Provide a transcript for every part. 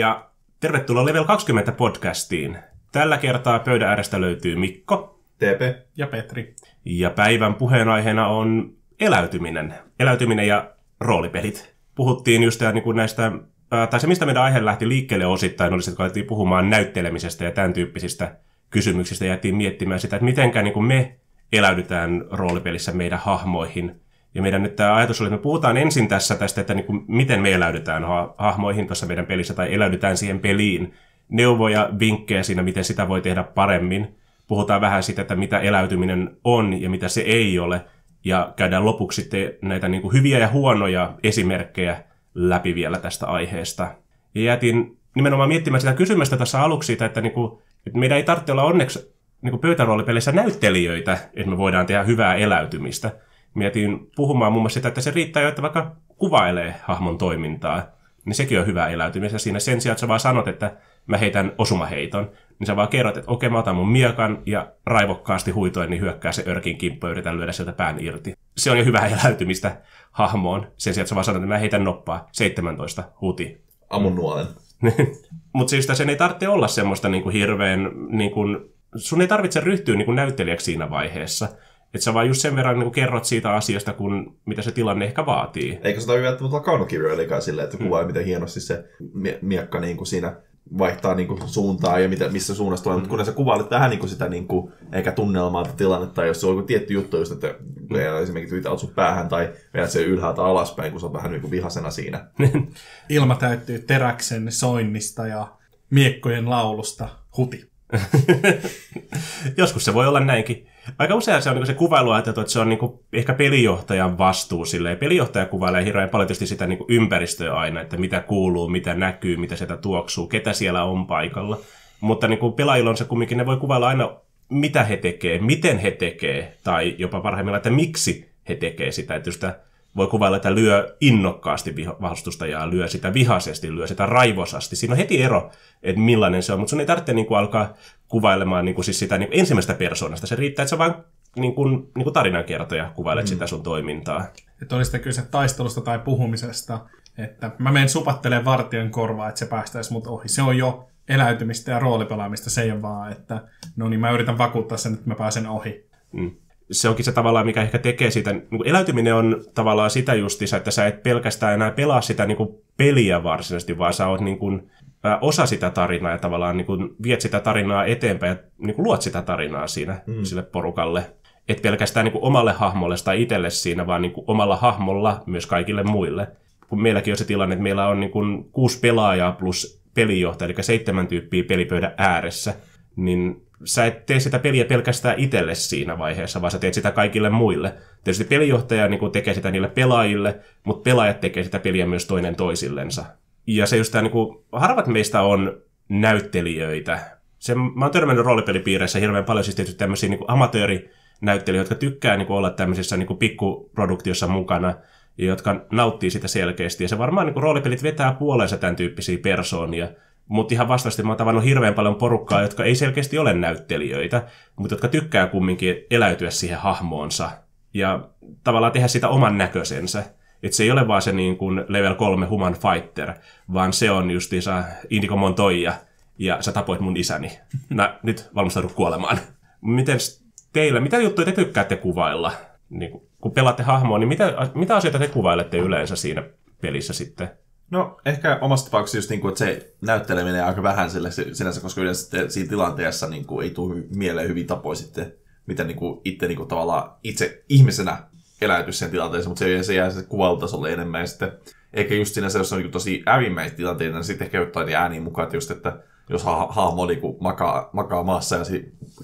Ja tervetuloa Level 20 podcastiin. Tällä kertaa pöydän äärestä löytyy Mikko. TP. Ja Petri. Ja päivän puheenaiheena on eläytyminen. Eläytyminen ja roolipelit. Puhuttiin just niin kuin näistä, tai se mistä meidän aihe lähti liikkeelle osittain, oli se, että alettiin puhumaan näyttelemisestä ja tämän tyyppisistä kysymyksistä. Ja miettimään sitä, että mitenkä niin kuin me eläydytään roolipelissä meidän hahmoihin – ja meidän nyt tämä ajatus oli, että me puhutaan ensin tässä tästä, että niin kuin, miten me eläydytään ha- hahmoihin tuossa meidän pelissä tai eläydytään siihen peliin. Neuvoja, vinkkejä siinä, miten sitä voi tehdä paremmin. Puhutaan vähän siitä, että mitä eläytyminen on ja mitä se ei ole. Ja käydään lopuksi sitten näitä niin kuin hyviä ja huonoja esimerkkejä läpi vielä tästä aiheesta. Ja jätin nimenomaan miettimään sitä kysymystä tässä aluksi siitä, että, niin kuin, että meidän ei tarvitse olla onneksi niin pöytäroolipelissä näyttelijöitä, että me voidaan tehdä hyvää eläytymistä mietin puhumaan muun muassa sitä, että se riittää jo, että vaikka kuvailee hahmon toimintaa, niin sekin on hyvä eläytymistä siinä. Sen sijaan, että sä vaan sanot, että mä heitän osumaheiton, niin sä vaan kerrot, että okei, mä otan mun miekan ja raivokkaasti huitoen, niin hyökkää se örkin kimppu ja yritän lyödä sieltä pään irti. Se on jo hyvä eläytymistä hahmoon. Sen sijaan, että sä vaan sanot, että mä heitän noppaa 17 huti. Amun nuolen. Mutta siis sen ei tarvitse olla semmoista niin kuin hirveän, niin kuin, sun ei tarvitse ryhtyä niin kuin näyttelijäksi siinä vaiheessa. Että sä vaan just sen verran niin kerrot siitä asiasta, kun, mitä se tilanne ehkä vaatii. Eikä sitä välttämättä olla kaunokirjoilikaan silleen, että kuvaa, mm. miten hienosti se miekka niin kuin siinä vaihtaa niin kuin, suuntaa ja mitä, missä suunnassa tulee, mm. mutta kun sä kuvailet vähän niin kuin sitä niin kuin, eikä tunnelmaa tai tilannetta, jos se on joku tietty juttu, just, että mm. esimerkiksi viitaat sun päähän tai vedät se ylhäältä alaspäin, kun sä oot vähän niin kuin vihasena siinä. Ilma täyttyy teräksen soinnista ja miekkojen laulusta huti. Joskus se voi olla näinkin. Aika usein se on niin se kuvailu että se on niin ehkä pelijohtajan vastuu. Silleen. Pelijohtaja kuvailee hirveän paljon tietysti sitä niin ympäristöä aina, että mitä kuuluu, mitä näkyy, mitä sieltä tuoksuu, ketä siellä on paikalla. Mutta niin pelaajilla on se kumminkin, ne voi kuvailla aina, mitä he tekee, miten he tekee, tai jopa parhaimmillaan, että miksi he tekee sitä. Että sitä voi kuvailla, että lyö innokkaasti vastustajaa, lyö sitä vihaisesti, lyö sitä raivosasti. Siinä on heti ero, että millainen se on, mutta sun ei tarvitse niin kuin, alkaa kuvailemaan niin kuin, siis sitä niin kuin ensimmäistä persoonasta. Se riittää, että sä vain niin kuin, niin kuin tarinankertoja kuvailet mm. sitä sun toimintaa. Että oli sitten kyse taistelusta tai puhumisesta, että mä menen supattelemaan vartijan korvaa, että se päästäisi mut ohi. Se on jo eläytymistä ja roolipelaamista, se ei ole vaan, että no niin, mä yritän vakuuttaa sen, että mä pääsen ohi. Mm se onkin se tavallaan, mikä ehkä tekee sitä, niin eläytyminen on tavallaan sitä justissa, että sä et pelkästään enää pelaa sitä niin kuin peliä varsinaisesti, vaan sä oot niin kuin, osa sitä tarinaa ja tavallaan niin kuin viet sitä tarinaa eteenpäin ja niin kuin luot sitä tarinaa siinä mm. sille porukalle. Et pelkästään niin kuin omalle hahmolle tai itselle siinä, vaan niin kuin omalla hahmolla myös kaikille muille. Kun meilläkin on se tilanne, että meillä on niin kuin kuusi pelaajaa plus pelijohtaja, eli seitsemän tyyppiä pelipöydän ääressä, niin sä et tee sitä peliä pelkästään itselle siinä vaiheessa, vaan sä teet sitä kaikille muille. Tietysti pelijohtaja niin kuin tekee sitä niille pelaajille, mutta pelaajat tekee sitä peliä myös toinen toisillensa. Ja se just tämä, niin kuin, harvat meistä on näyttelijöitä. Se, mä oon törmännyt roolipelipiireissä hirveän paljon siis tietysti tämmöisiä niin amatöörinäyttelijöitä, jotka tykkää niin kuin, olla tämmöisissä niin kuin, pikkuproduktiossa mukana ja jotka nauttii sitä selkeästi. Ja se varmaan niin kuin, roolipelit vetää puoleensa tämän tyyppisiä persoonia, mutta ihan vastaavasti mä oon tavannut hirveän paljon porukkaa, jotka ei selkeästi ole näyttelijöitä, mutta jotka tykkää kumminkin eläytyä siihen hahmoonsa ja tavallaan tehdä sitä oman näköisensä. Että se ei ole vaan se niin kuin level 3 human fighter, vaan se on justiinsa Indigo Montoya ja sä tapoit mun isäni. Mä nyt valmistaudu kuolemaan. Miten teillä, mitä juttuja te tykkäätte kuvailla? Niin, kun pelaatte hahmoa, niin mitä, mitä asioita te kuvailette yleensä siinä pelissä sitten? No ehkä omasta tapauksessa just niin kuin, että se näytteleminen aika vähän sille sinänsä, koska yleensä siinä tilanteessa niin kuin, ei tule mieleen hyvin tapoja sitten, miten niin kuin, itse niin kuin, tavallaan itse ihmisenä eläytys sen tilanteeseen, mutta se, se jää se kuvailutasolle enemmän. Ja sitten ehkä just sinänsä, jos on niin tosi äärimmäisiä tilanteita, niin sitten ehkä jotain ääniä mukaan, että just, että jos ha- hahmo niin kuin makaa, makaa maassa ja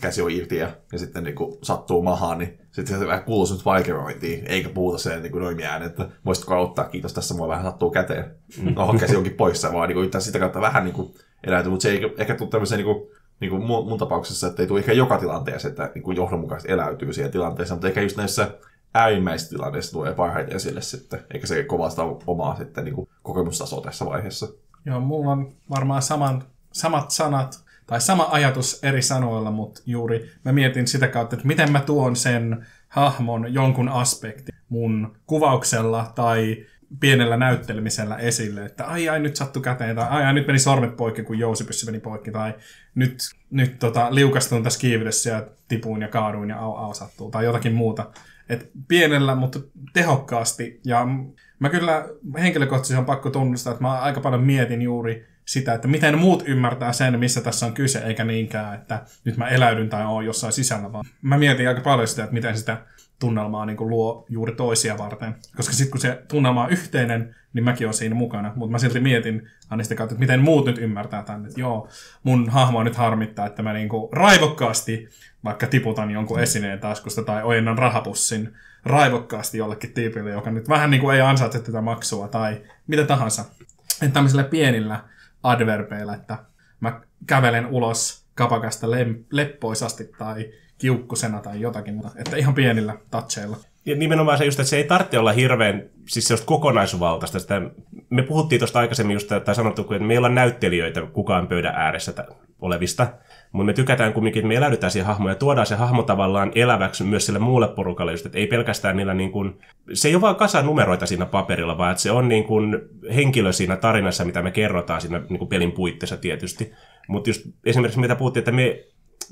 käsi on irti ja, ja sitten niin kuin sattuu mahaan, niin sitten se vähän kuuluu nyt vaikerointiin, eikä puhuta sen niin noin äänen, että voisitko auttaa, kiitos, tässä mua vähän sattuu käteen. Mm. No, käsi onkin poissa, vaan niin kuin, sitä kautta vähän niin kuin eläytyy, mutta se ei ehkä tule tämmöiseen niin kuin, niin kuin mun, mun, tapauksessa, että ei tule ehkä joka tilanteessa, että niin kuin johdonmukaisesti eläytyy siihen tilanteeseen, mutta ehkä just näissä äärimmäisissä tilanteissa tulee parhaiten esille sitten, eikä se kovasta omaa sitten niin kuin kokemustasoa tässä vaiheessa. Joo, mulla on varmaan saman, samat sanat tai sama ajatus eri sanoilla, mutta juuri mä mietin sitä kautta, että miten mä tuon sen hahmon jonkun aspekti mun kuvauksella tai pienellä näyttelemisellä esille, että ai ai nyt sattu käteen, tai ai ai nyt meni sormet poikki, kun jousipyssy meni poikki, tai nyt, nyt tota, liukastun tässä kiividessä ja tipuin ja kaaduin ja au, au sattuu, tai jotakin muuta. Et pienellä, mutta tehokkaasti, ja mä kyllä henkilökohtaisesti on pakko tunnustaa, että mä aika paljon mietin juuri sitä, että miten muut ymmärtää sen, missä tässä on kyse, eikä niinkään, että nyt mä eläydyn tai oon jossain sisällä, vaan mä mietin aika paljon sitä, että miten sitä tunnelmaa niin kuin luo juuri toisia varten. Koska sitten kun se tunnelma on yhteinen, niin mäkin olen siinä mukana. Mutta mä silti mietin aina sitä kautta, että miten muut nyt ymmärtää tämän. Että joo, mun hahmoa nyt harmittaa, että mä niin kuin raivokkaasti vaikka tiputan jonkun esineen taskusta tai ojennan rahapussin raivokkaasti jollekin tyypille, joka nyt vähän niin kuin ei ansaitse tätä maksua tai mitä tahansa. Että tämmöisillä pienillä adverbeillä, että mä kävelen ulos kapakasta lem- leppoisasti tai kiukkusena tai jotakin, että ihan pienillä toucheilla. Ja nimenomaan se just, että se ei tarvitse olla hirveän siis sellaista kokonaisvaltaista. Sitä, me puhuttiin tuosta aikaisemmin just, tai sanottu, että me ei olla näyttelijöitä kukaan pöydän ääressä olevista, mutta me tykätään kumminkin, että me eläydytään siihen hahmoon ja tuodaan se hahmo tavallaan eläväksi myös sille muulle porukalle, just, että ei pelkästään niillä niin kuin, se ei ole vaan kasa numeroita siinä paperilla, vaan että se on niin kuin henkilö siinä tarinassa, mitä me kerrotaan siinä niin kuin pelin puitteissa tietysti. Mutta just esimerkiksi mitä puhuttiin, että me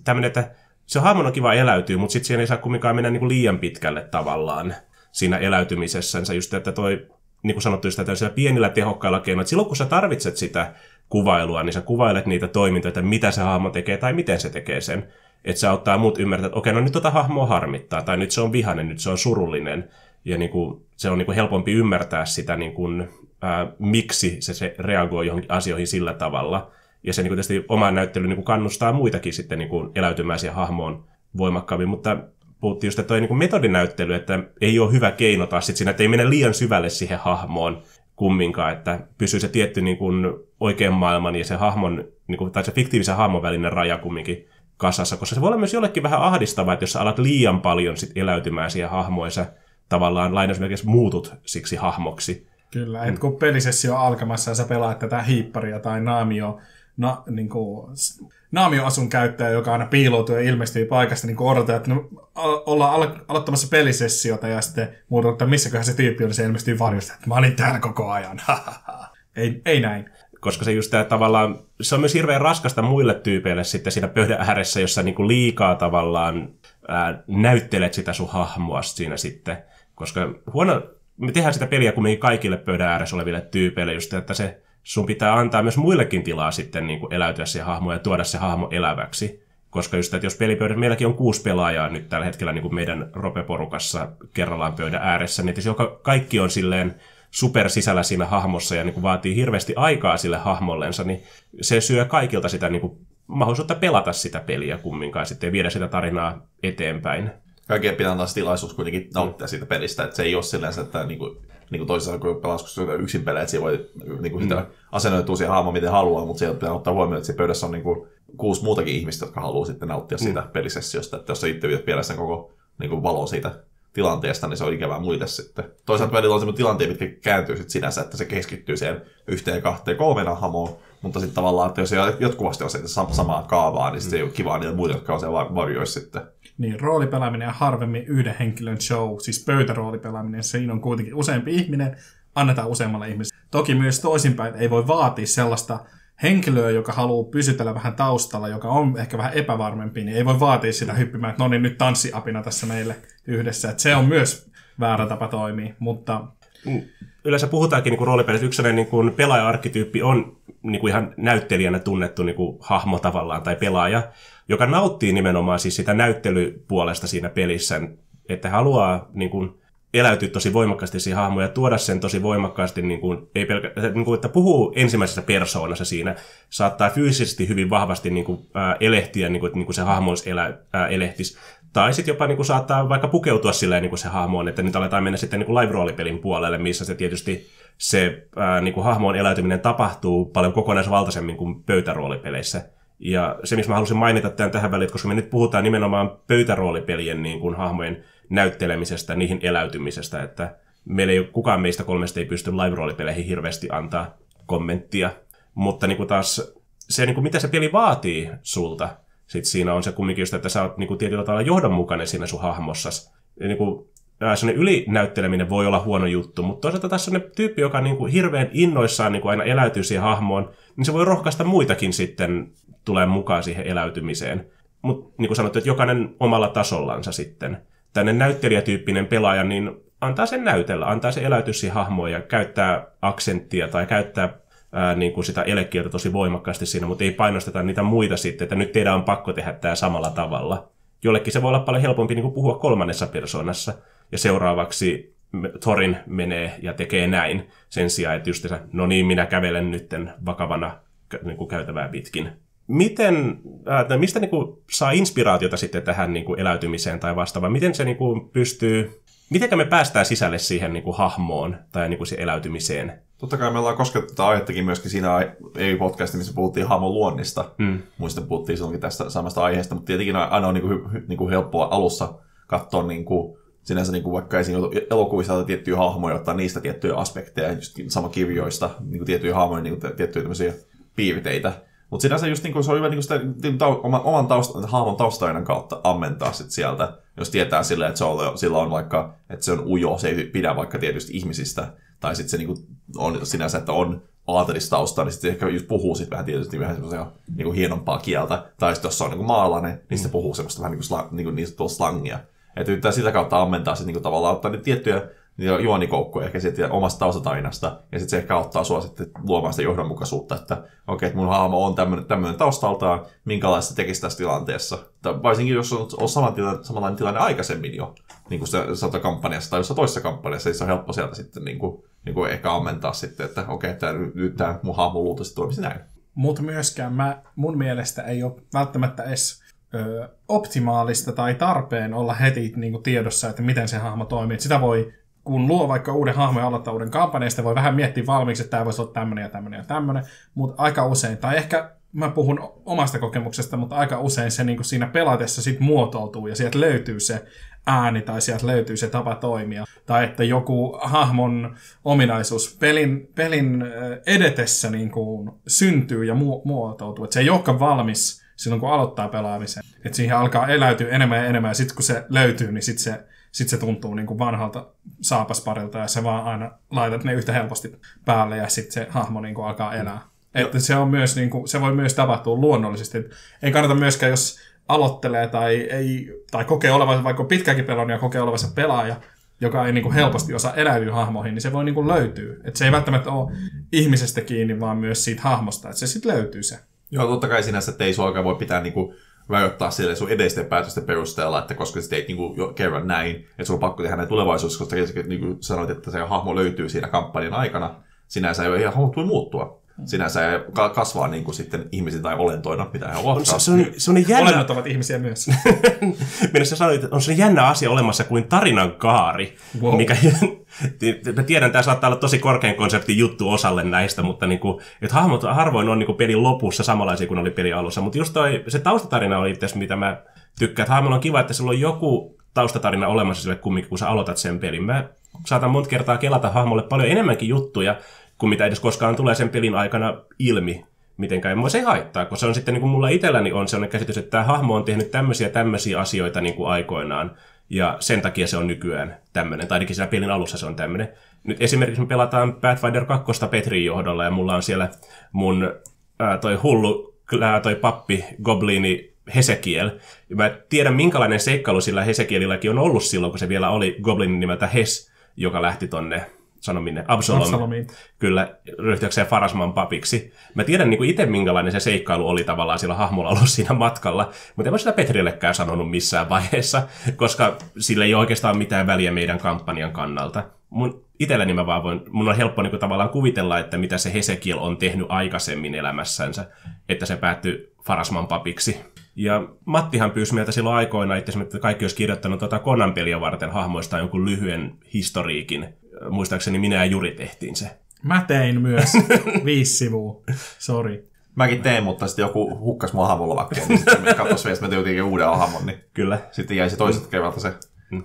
tämmöinen, että se hahmon on kiva eläytyä, mutta sitten siihen ei saa kumminkaan mennä niin kuin liian pitkälle tavallaan siinä eläytymisessänsä. Just, että toi, niin kuin sanottu, että pienillä tehokkailla keinoilla, silloin kun sä tarvitset sitä kuvailua, niin sä kuvailet niitä toimintoja, että mitä se hahmo tekee tai miten se tekee sen. Että se auttaa muut ymmärtää, että okei, no nyt tota hahmoa harmittaa, tai nyt se on vihainen, nyt se on surullinen. Ja niin kuin, se on niin kuin helpompi ymmärtää sitä, niin kuin, ää, miksi se, se reagoi johonkin asioihin sillä tavalla. Ja se niin kuin tietysti oma näyttely niin kuin kannustaa muitakin sitten niin kuin eläytymään siihen hahmoon voimakkaammin, mutta puhuttiin just, että toi niin metodinäyttely, että ei ole hyvä keino taas sit siinä, että ei mene liian syvälle siihen hahmoon kumminkaan, että pysyy se tietty niin kuin oikean maailman ja se hahmon, niin kuin, tai se fiktiivisen hahmon välinen raja kumminkin kasassa, koska se voi olla myös jollekin vähän ahdistavaa, että jos sä alat liian paljon sit eläytymään siihen hahmoon, sä tavallaan lainausmerkeissä muutut siksi hahmoksi. Kyllä, että kun pelisessio on alkamassa ja sä pelaat tätä hiipparia tai naamio, na, niin kuin, naamioasun käyttäjä, joka aina piiloutuu ja ilmestyy paikasta, niin odotetaan, että no, ollaan alo- aloittamassa pelisessiota ja sitten muuta, että missäköhän se tyyppi on, se ilmestyy varjosta, että mä olin täällä koko ajan. ei, ei näin. Koska se just tämä tavallaan, se on myös hirveän raskasta muille tyypeille sitten siinä pöydän ääressä, jossa niinku liikaa tavallaan ää, näyttelet sitä sun hahmoa siinä sitten. Koska huono, me tehdään sitä peliä kumminkin kaikille pöydän ääressä oleville tyypeille just, että se sun pitää antaa myös muillekin tilaa sitten niin kuin eläytyä siihen hahmoon ja tuoda se hahmo eläväksi. Koska just, että jos pelipöydä, meilläkin on kuusi pelaajaa nyt tällä hetkellä niin kuin meidän ropeporukassa kerrallaan pöydän ääressä, niin jos joka, kaikki on silleen super sisällä siinä hahmossa ja niin kuin vaatii hirveästi aikaa sille hahmollensa, niin se syö kaikilta sitä niin kuin, mahdollisuutta pelata sitä peliä kumminkaan sitten ja viedä sitä tarinaa eteenpäin. Kaikkien pitää antaa tilaisuus kuitenkin nauttia siitä pelistä, että se ei ole silleen, että niin kuin niin kuin toisaalta kun pelas yksin pelejä, että siellä voi niin kuin mm. asennoitua siihen hahmoon miten haluaa, mutta siellä pitää ottaa huomioon, että siinä pöydässä on niin kuin kuusi muutakin ihmistä, jotka haluaa sitten nauttia mm. siitä pelisessiosta, että jos sä itse viet sen koko niin kuin valo siitä tilanteesta, niin se on ikävää muille sitten. Toisaalta välillä on sellainen tilanteet, mitkä kääntyy sitten sinänsä, että se keskittyy siihen yhteen, kahteen, kolmeen hamoon, mutta sitten tavallaan, että jos se jatkuvasti on se samaa kaavaa, niin sitten mm. ei ole kivaa niille muille, jotka on siellä varjoissa sitten. Niin, roolipelaaminen ja harvemmin yhden henkilön show, siis pöytäroolipelaaminen, siinä on kuitenkin useampi ihminen, annetaan useammalle ihmiselle. Toki myös toisinpäin ei voi vaatia sellaista henkilöä, joka haluaa pysytellä vähän taustalla, joka on ehkä vähän epävarmempi, niin ei voi vaatia sitä hyppimään, että no niin, nyt tanssiapina tässä meille yhdessä. Että se on myös väärä tapa toimia, mutta... Mm. Yleensä puhutaankin niin roolipelissä, yksi niin kuin pelaaja-arkkityyppi on niin kuin ihan näyttelijänä tunnettu niin kuin hahmo tavallaan tai pelaaja, joka nauttii nimenomaan siis sitä näyttelypuolesta siinä pelissä, että haluaa niin kuin, eläytyä tosi voimakkaasti siihen hahmoon ja tuoda sen tosi voimakkaasti, niin kuin, ei pelkä, niin kuin, että puhuu ensimmäisessä persoonassa siinä, saattaa fyysisesti hyvin vahvasti niin kuin, ää, elehtiä, niin kuin, niin kuin se hahmo olisi elä, ää, elehtisi. Tai sitten jopa niin kuin, saattaa vaikka pukeutua silleen niin kuin se hahmoon, että nyt aletaan mennä sitten niin kuin live-roolipelin puolelle, missä se tietysti se ää, niin kuin hahmoon eläytyminen tapahtuu paljon kokonaisvaltaisemmin kuin pöytäroolipeleissä. Ja se, missä mä halusin mainita tämän tähän väliin, koska me nyt puhutaan nimenomaan pöytäroolipelien niin kuin hahmojen näyttelemisestä, niihin eläytymisestä, että meillä ei kukaan meistä kolmesta ei pysty live-roolipeleihin hirveästi antaa kommenttia. Mutta niin kuin taas se, niin kuin mitä se peli vaatii sulta, sit siinä on se kumminkin just, että sä oot niin kuin tietyllä tavalla johdonmukainen siinä sun hahmossas. Ja niin kuin, sellainen ylinäytteleminen voi olla huono juttu, mutta toisaalta taas sellainen tyyppi, joka on niin kuin hirveän innoissaan niin kuin aina eläytyy siihen hahmoon, niin se voi rohkaista muitakin sitten tulee mukaan siihen eläytymiseen. Mutta niin kuin sanottu, että jokainen omalla tasollansa sitten. Tänne näyttelijätyyppinen pelaaja, niin antaa sen näytellä, antaa se eläytys siihen hahmoon ja käyttää aksenttia tai käyttää ää, niin kuin sitä elekieltä tosi voimakkaasti siinä, mutta ei painosteta niitä muita sitten, että nyt teidän on pakko tehdä tämä samalla tavalla. Jollekin se voi olla paljon helpompi niin kuin puhua kolmannessa persoonassa, ja seuraavaksi Thorin menee ja tekee näin, sen sijaan, että just no niin, minä kävelen nytten vakavana niin kuin käytävää pitkin. Miten, äh, mistä niin kuin, saa inspiraatiota sitten tähän niin kuin, eläytymiseen tai vastaavaan? Miten se niin kuin, pystyy, miten me päästään sisälle siihen niin kuin, hahmoon tai niin kuin, siihen eläytymiseen? Totta kai me ollaan koskettu tätä aihettakin myöskin siinä ei-podcastissa, missä puhuttiin hahmon luonnista. Mm. Muista puhuttiin silloinkin tästä samasta aiheesta, mutta tietenkin aina on niin kuin, niin kuin helppoa alussa katsoa niin kuin, sinänsä niin kuin vaikka esiin elokuvissa tiettyjä hahmoja, ottaa niistä tiettyjä aspekteja, just sama kirjoista, niin kuin tiettyjä hahmoja, niin kuin tiettyjä tämmöisiä piirteitä. Mutta sinänsä just niin kuin, se on hyvä niin kuin sitä, niin tau, oman, oman tausta, hahmon taustainan kautta ammentaa sit sieltä, jos tietää silleen, että se on, sillä on vaikka, että se on ujo, se ei pidä vaikka tietysti ihmisistä, tai sitten se niin kuin, on sinänsä, että on aatelistausta, niin sitten ehkä just puhuu sit vähän tietysti vähän semmoisia niin kuin hienompaa kieltä, tai sitten jos se on niin kuin maalainen, niin se puhuu semmoista vähän niin kuin, slang, niin kuin niin slangia. Että yrittää sitä kautta ammentaa sitten niin tavallaan ottaa niitä tiettyjä niitä juonikoukkuja ehkä sitten omasta taustatarinasta, ja sitten se ehkä auttaa sua sitten luomaan sitä johdonmukaisuutta, että okei, okay, että mun hahmo on tämmöinen, tämmöinen taustaltaan, minkälaista se tekisi tässä tilanteessa. Tai varsinkin jos on, sama tilanne, samanlainen tilanne aikaisemmin jo, niin kuin sitä kampanjassa tai jossain toisessa kampanjassa, niin se on helppo sieltä sitten niin kuin, niin kuin ehkä ammentaa sitten, että okei, okay, että nyt tämä mun hahmo luultavasti toimisi näin. Mutta myöskään mä, mun mielestä ei ole välttämättä edes optimaalista tai tarpeen olla heti niin kuin tiedossa, että miten se hahmo toimii. Sitä voi, kun luo vaikka uuden hahmon ja aloittaa uuden kampanjan, sitten voi vähän miettiä valmiiksi, että tämä voisi olla tämmöinen ja tämmöinen ja tämmöinen, mutta aika usein, tai ehkä mä puhun omasta kokemuksesta, mutta aika usein se niin kuin siinä pelatessa sit muotoutuu ja sieltä löytyy se ääni tai sieltä löytyy se tapa toimia. Tai että joku hahmon ominaisuus pelin, pelin edetessä niin kuin syntyy ja mu- muotoutuu. Että se ei olekaan valmis silloin, kun aloittaa pelaamisen. Että siihen alkaa eläytyä enemmän ja enemmän, ja sitten kun se löytyy, niin sitten se, sit se tuntuu niin kuin vanhalta saapasparilta, ja se vaan aina laitat ne yhtä helposti päälle, ja sitten se hahmo niin kuin alkaa elää. Että se, on myös, niin kuin, se voi myös tapahtua luonnollisesti. Et ei kannata myöskään, jos aloittelee tai, ei, tai kokee olevansa vaikka pitkäkin pelon ja kokee olevansa pelaaja, joka ei niin kuin helposti osaa eläytyä hahmoihin, niin se voi niin kuin löytyä. Et se ei välttämättä ole ihmisestä kiinni, vaan myös siitä hahmosta, että se sitten löytyy se. Joo, totta kai sinänsä, että ei sua voi pitää niinku rajoittaa sille sun edellisten päätösten perusteella, että koska sä teit niinku jo kerran näin, että sulla on pakko tehdä näin tulevaisuudessa, koska niin kuin sanoit, että se hahmo löytyy siinä kampanjan aikana, sinänsä ei ihan hahmo voi muuttua sinänsä kasvaa niin kuin sitten ihmisiä tai olentoina, mitä he ovat. Se, se, on, se on jännä... Olennot ovat ihmisiä myös. Mielestäni sanoit, että on se jännä asia olemassa kuin tarinan kaari, wow. mikä mä tiedän, tämä saattaa olla tosi korkean konseptin juttu osalle näistä, mutta niin kuin, että hahmot harvoin on niin kuin pelin lopussa samanlaisia kuin oli pelin alussa. Mutta just toi, se taustatarina oli itse mitä mä tykkään. Että hahmolla on kiva, että sillä on joku taustatarina olemassa sille kumminkin, kun sä aloitat sen pelin. Mä saatan monta kertaa kelata hahmolle paljon enemmänkin juttuja, kuin mitä edes koskaan tulee sen pelin aikana ilmi mitenkään. Mua se ei haittaa, koska se on sitten niin kuin mulla itselläni on sellainen käsitys, että tämä hahmo on tehnyt tämmöisiä tämmöisiä asioita niin kuin aikoinaan, ja sen takia se on nykyään tämmöinen, tai ainakin siinä pelin alussa se on tämmöinen. Nyt esimerkiksi me pelataan Pathfinder 2 Petrin johdolla, ja mulla on siellä mun ää, toi hullu ää, toi pappi, goblini, Hesekiel. Ja mä tiedän, minkälainen seikkailu sillä Hesekielilläkin on ollut silloin, kun se vielä oli goblinin nimeltä Hes, joka lähti tonne sano minne, Absalom, Absalomiin. kyllä ryhtyäkseen Farasman papiksi. Mä tiedän niin itse, minkälainen se seikkailu oli tavallaan sillä hahmolla ollut siinä matkalla, mutta en mä sitä Petrillekään sanonut missään vaiheessa, koska sillä ei oikeastaan mitään väliä meidän kampanjan kannalta. Mun itselläni mä vaan voin, mun on helppo niin tavallaan kuvitella, että mitä se Hesekiel on tehnyt aikaisemmin elämässänsä, että se päättyi Farasman papiksi. Ja Mattihan pyysi meiltä silloin aikoina, että kaikki olisi kirjoittanut tuota Conan-peliä varten hahmoista jonkun lyhyen historiikin muistaakseni minä ja Juri tehtiin se. Mä tein myös viisi sivua, sori. Mäkin tein, mutta sitten joku hukkas mua vaikka. Niin sitten katsoisi vielä, että mä uuden hahmon, niin Kyllä. sitten jäi se toiselta kerralta se mm.